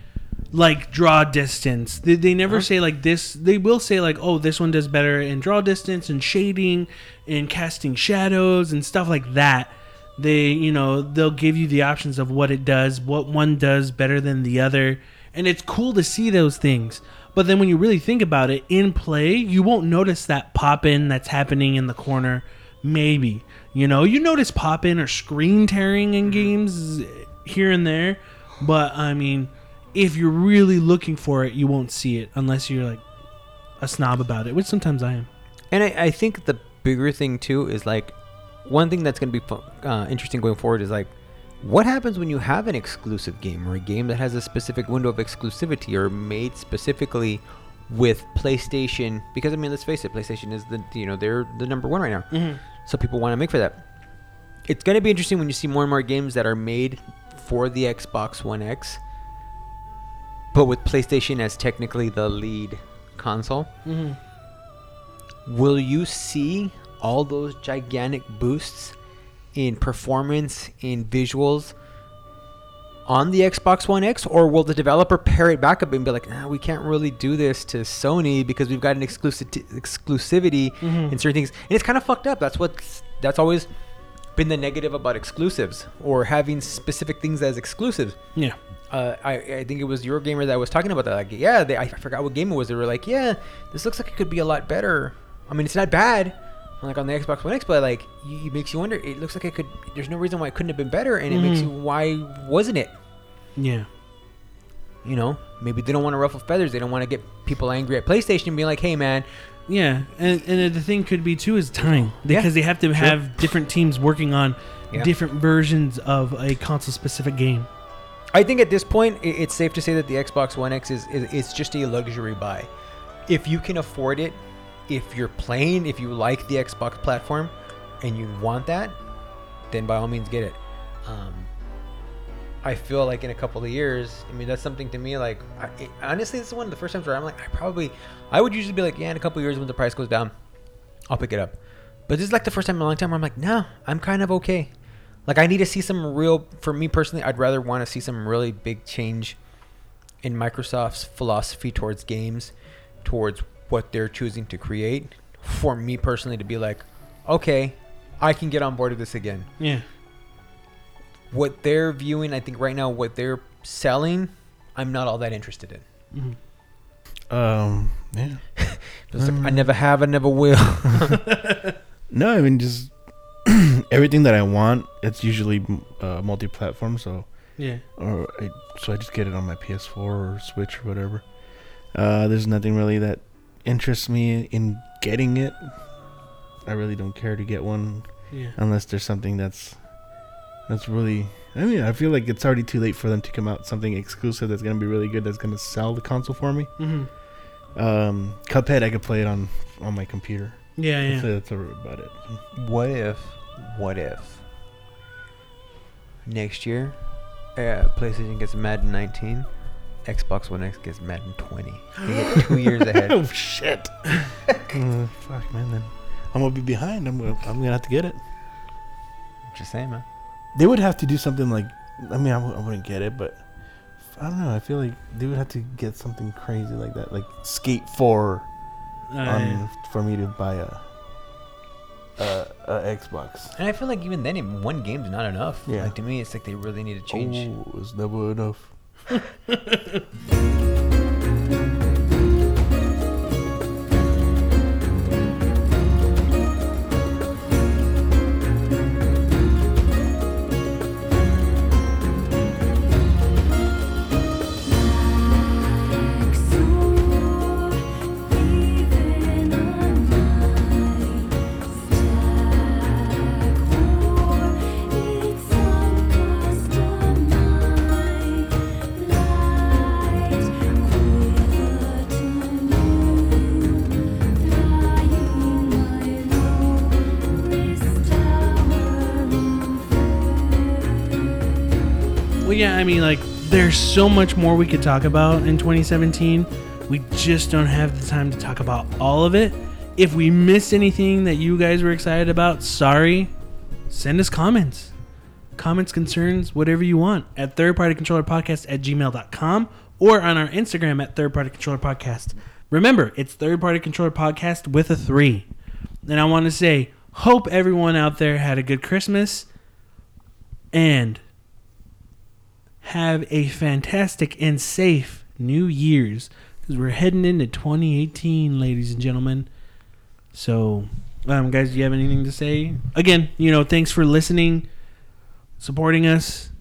like draw distance. They, they never Uh-huh. say like this. They will say like, oh, this one does better in draw distance and shading and casting shadows and stuff like that. They, you know, they'll give you the options of what it does, what one does better than the other, and it's cool to see those things. But then when you really think about it in play, you won't notice that pop in that's happening in the corner. Maybe you know you notice pop in or screen tearing in games here and there, but I mean, if you're really looking for it, you won't see it unless you're like a snob about it, which sometimes I am. And I, I think the bigger thing too is like one thing that's going to be uh, interesting going forward is like what happens when you have an exclusive game or a game that has a specific window of exclusivity or made specifically with PlayStation because I mean let's face it PlayStation is the you know they're the number 1 right now. Mm-hmm. So people want to make for that. It's going to be interesting when you see more and more games that are made for the Xbox One X but with PlayStation as technically the lead console Mm-hmm. will you see all those gigantic boosts in performance in visuals on the Xbox One X or will the developer pair it back up and be like nah, we can't really do this to Sony because we've got an exclusive exclusivity Mhm. in certain things and it's kind of fucked up that's what that's always been the negative about exclusives or having specific things as exclusives Yeah. uh, I, I think it was your gamer that was talking about that. Like, yeah, they, I forgot what game it was. They were like, yeah, this looks like it could be a lot better. I mean, it's not bad, like on the Xbox One X, but like, it makes you wonder. It looks like it could. There's no reason why it couldn't have been better, and it makes Mhm. you why wasn't it? Yeah. You know, maybe they don't want to ruffle feathers. They don't want to get people angry at PlayStation, being like, hey, man, Yeah, and, and the thing could be too is time Yeah, because they have to have different teams working on Yeah. different versions of a console specific game. I think at this point, it's safe to say that the Xbox One X is, is it's just a luxury buy. If you can afford it, if you're playing, if you like the Xbox platform, and you want that, then by all means get it. Um, I feel like in a couple of years, I mean that's something to me. Like I, it, honestly, this is one of the first times where I'm like, I probably, I would usually be like, yeah, in a couple of years when the price goes down, I'll pick it up. But this is like the first time in a long time where I'm like, no, I'm kind of okay. Like I need to see some real. For me personally, I'd rather want to see some really big change in Microsoft's philosophy towards games, towards what they're choosing to create. For me personally, to be like, okay, I can get on board with this again. Yeah. What they're viewing, I think right now, what they're selling, I'm not all that interested in. Mhm. Um, yeah. It's like, I never have, I never will. No, I mean just everything that I want. It's usually uh, multi-platform, so Yeah. or I, so I just get it on my PS4 or Switch or whatever. Uh, there's nothing really that interests me in getting it. I really don't care to get one Yeah. unless there's something that's that's really. I mean, I feel like it's already too late for them to come out something exclusive that's gonna be really good. That's gonna sell the console for me. hmm Um, Cuphead, I could play it on on my computer. Yeah. Yeah. That's, that's about it. what if, what if next year, uh, PlayStation gets Madden 19, Xbox One X gets Madden 20. They get two years ahead. oh shit! Uh, fuck, man. Then I'm gonna be behind. I'm gonna I'm gonna have to get it. Just saying, man. They would have to do something like. I mean, I w- I wouldn't get it, but I don't know. I feel like they would have to get something crazy like that, like Skate Four, Uh, on, for me to buy a a, a Xbox. And I feel like even then, one game's not enough. Yeah. Like to me, it's like they really need to change. Oh, it's never enough. フフフフ。Mean, like, there's so much more we could talk about in 2017. We just don't have the time to talk about all of it. If we missed anything that you guys were excited about, sorry. Send us comments. Comments, concerns, whatever you want at thirdpartycontrollerpodcast at gmail.com or on our Instagram at thirdpartycontrollerpodcast. Remember, it's Third Party Controller Podcast with a three. And I want to say, hope everyone out there had a good Christmas and have a fantastic and safe New Year's because we're heading into 2018, ladies and gentlemen. So, um, guys, do you have anything to say? Again, you know, thanks for listening, supporting us,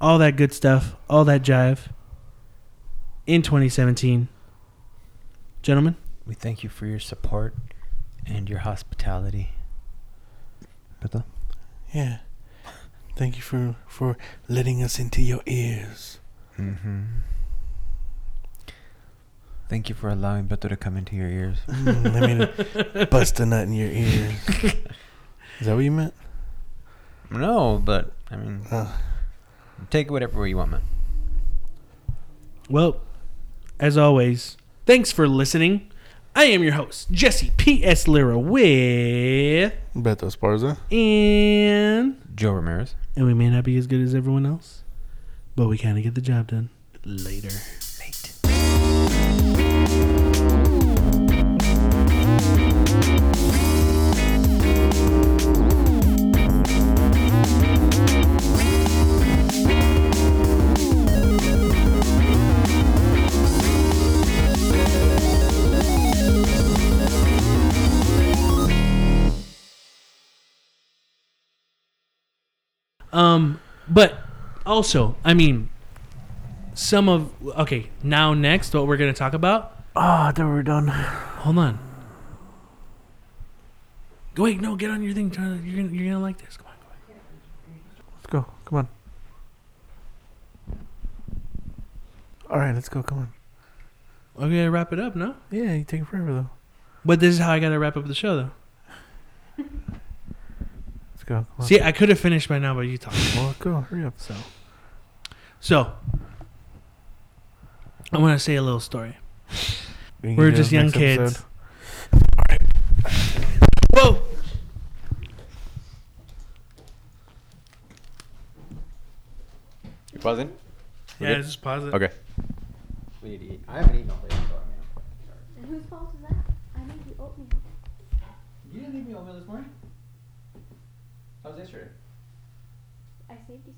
all that good stuff, all that jive in 2017. Gentlemen, We thank you for your support and your hospitality. Beto? Yeah. Thank you for for letting us into your ears. Mm-hmm. Thank you for allowing Beto to come into your ears. Mm, I mean, bust a nut in your ears. Is that what you meant? No, but I mean, Oh. take it whatever way you want, man. well, as always, thanks for listening. I am your host, Jesse P.S. Lira with. Beto Esparza. And. Joe Ramirez. And we may not be as good as everyone else, but we kind of get the job done. Later. Um, but also, I mean, some of okay. Now, next, what we're gonna talk about? Ah, oh, then we're done. Hold on. Go wait, no, get on your thing. To- You're gonna, you're gonna like this. Come on, go Let's go. Come on. All right, let's go. Come on. on. Okay, wrap it up, no? Yeah, you take forever though. But this is how I gotta wrap up the show, though. Let's go. Come on. See, I could have finished by now, but you talk. Well, let's go. Hurry up. So, so I want to say a little story. We can We're just young kids. episode. Whoa! You pausing? Yeah, just pause it. Okay. We need to eat. I haven't eaten all day. And whose fault is that? I made you oatmeal. You didn't leave me oatmeal this morning. How was yesterday? I saved you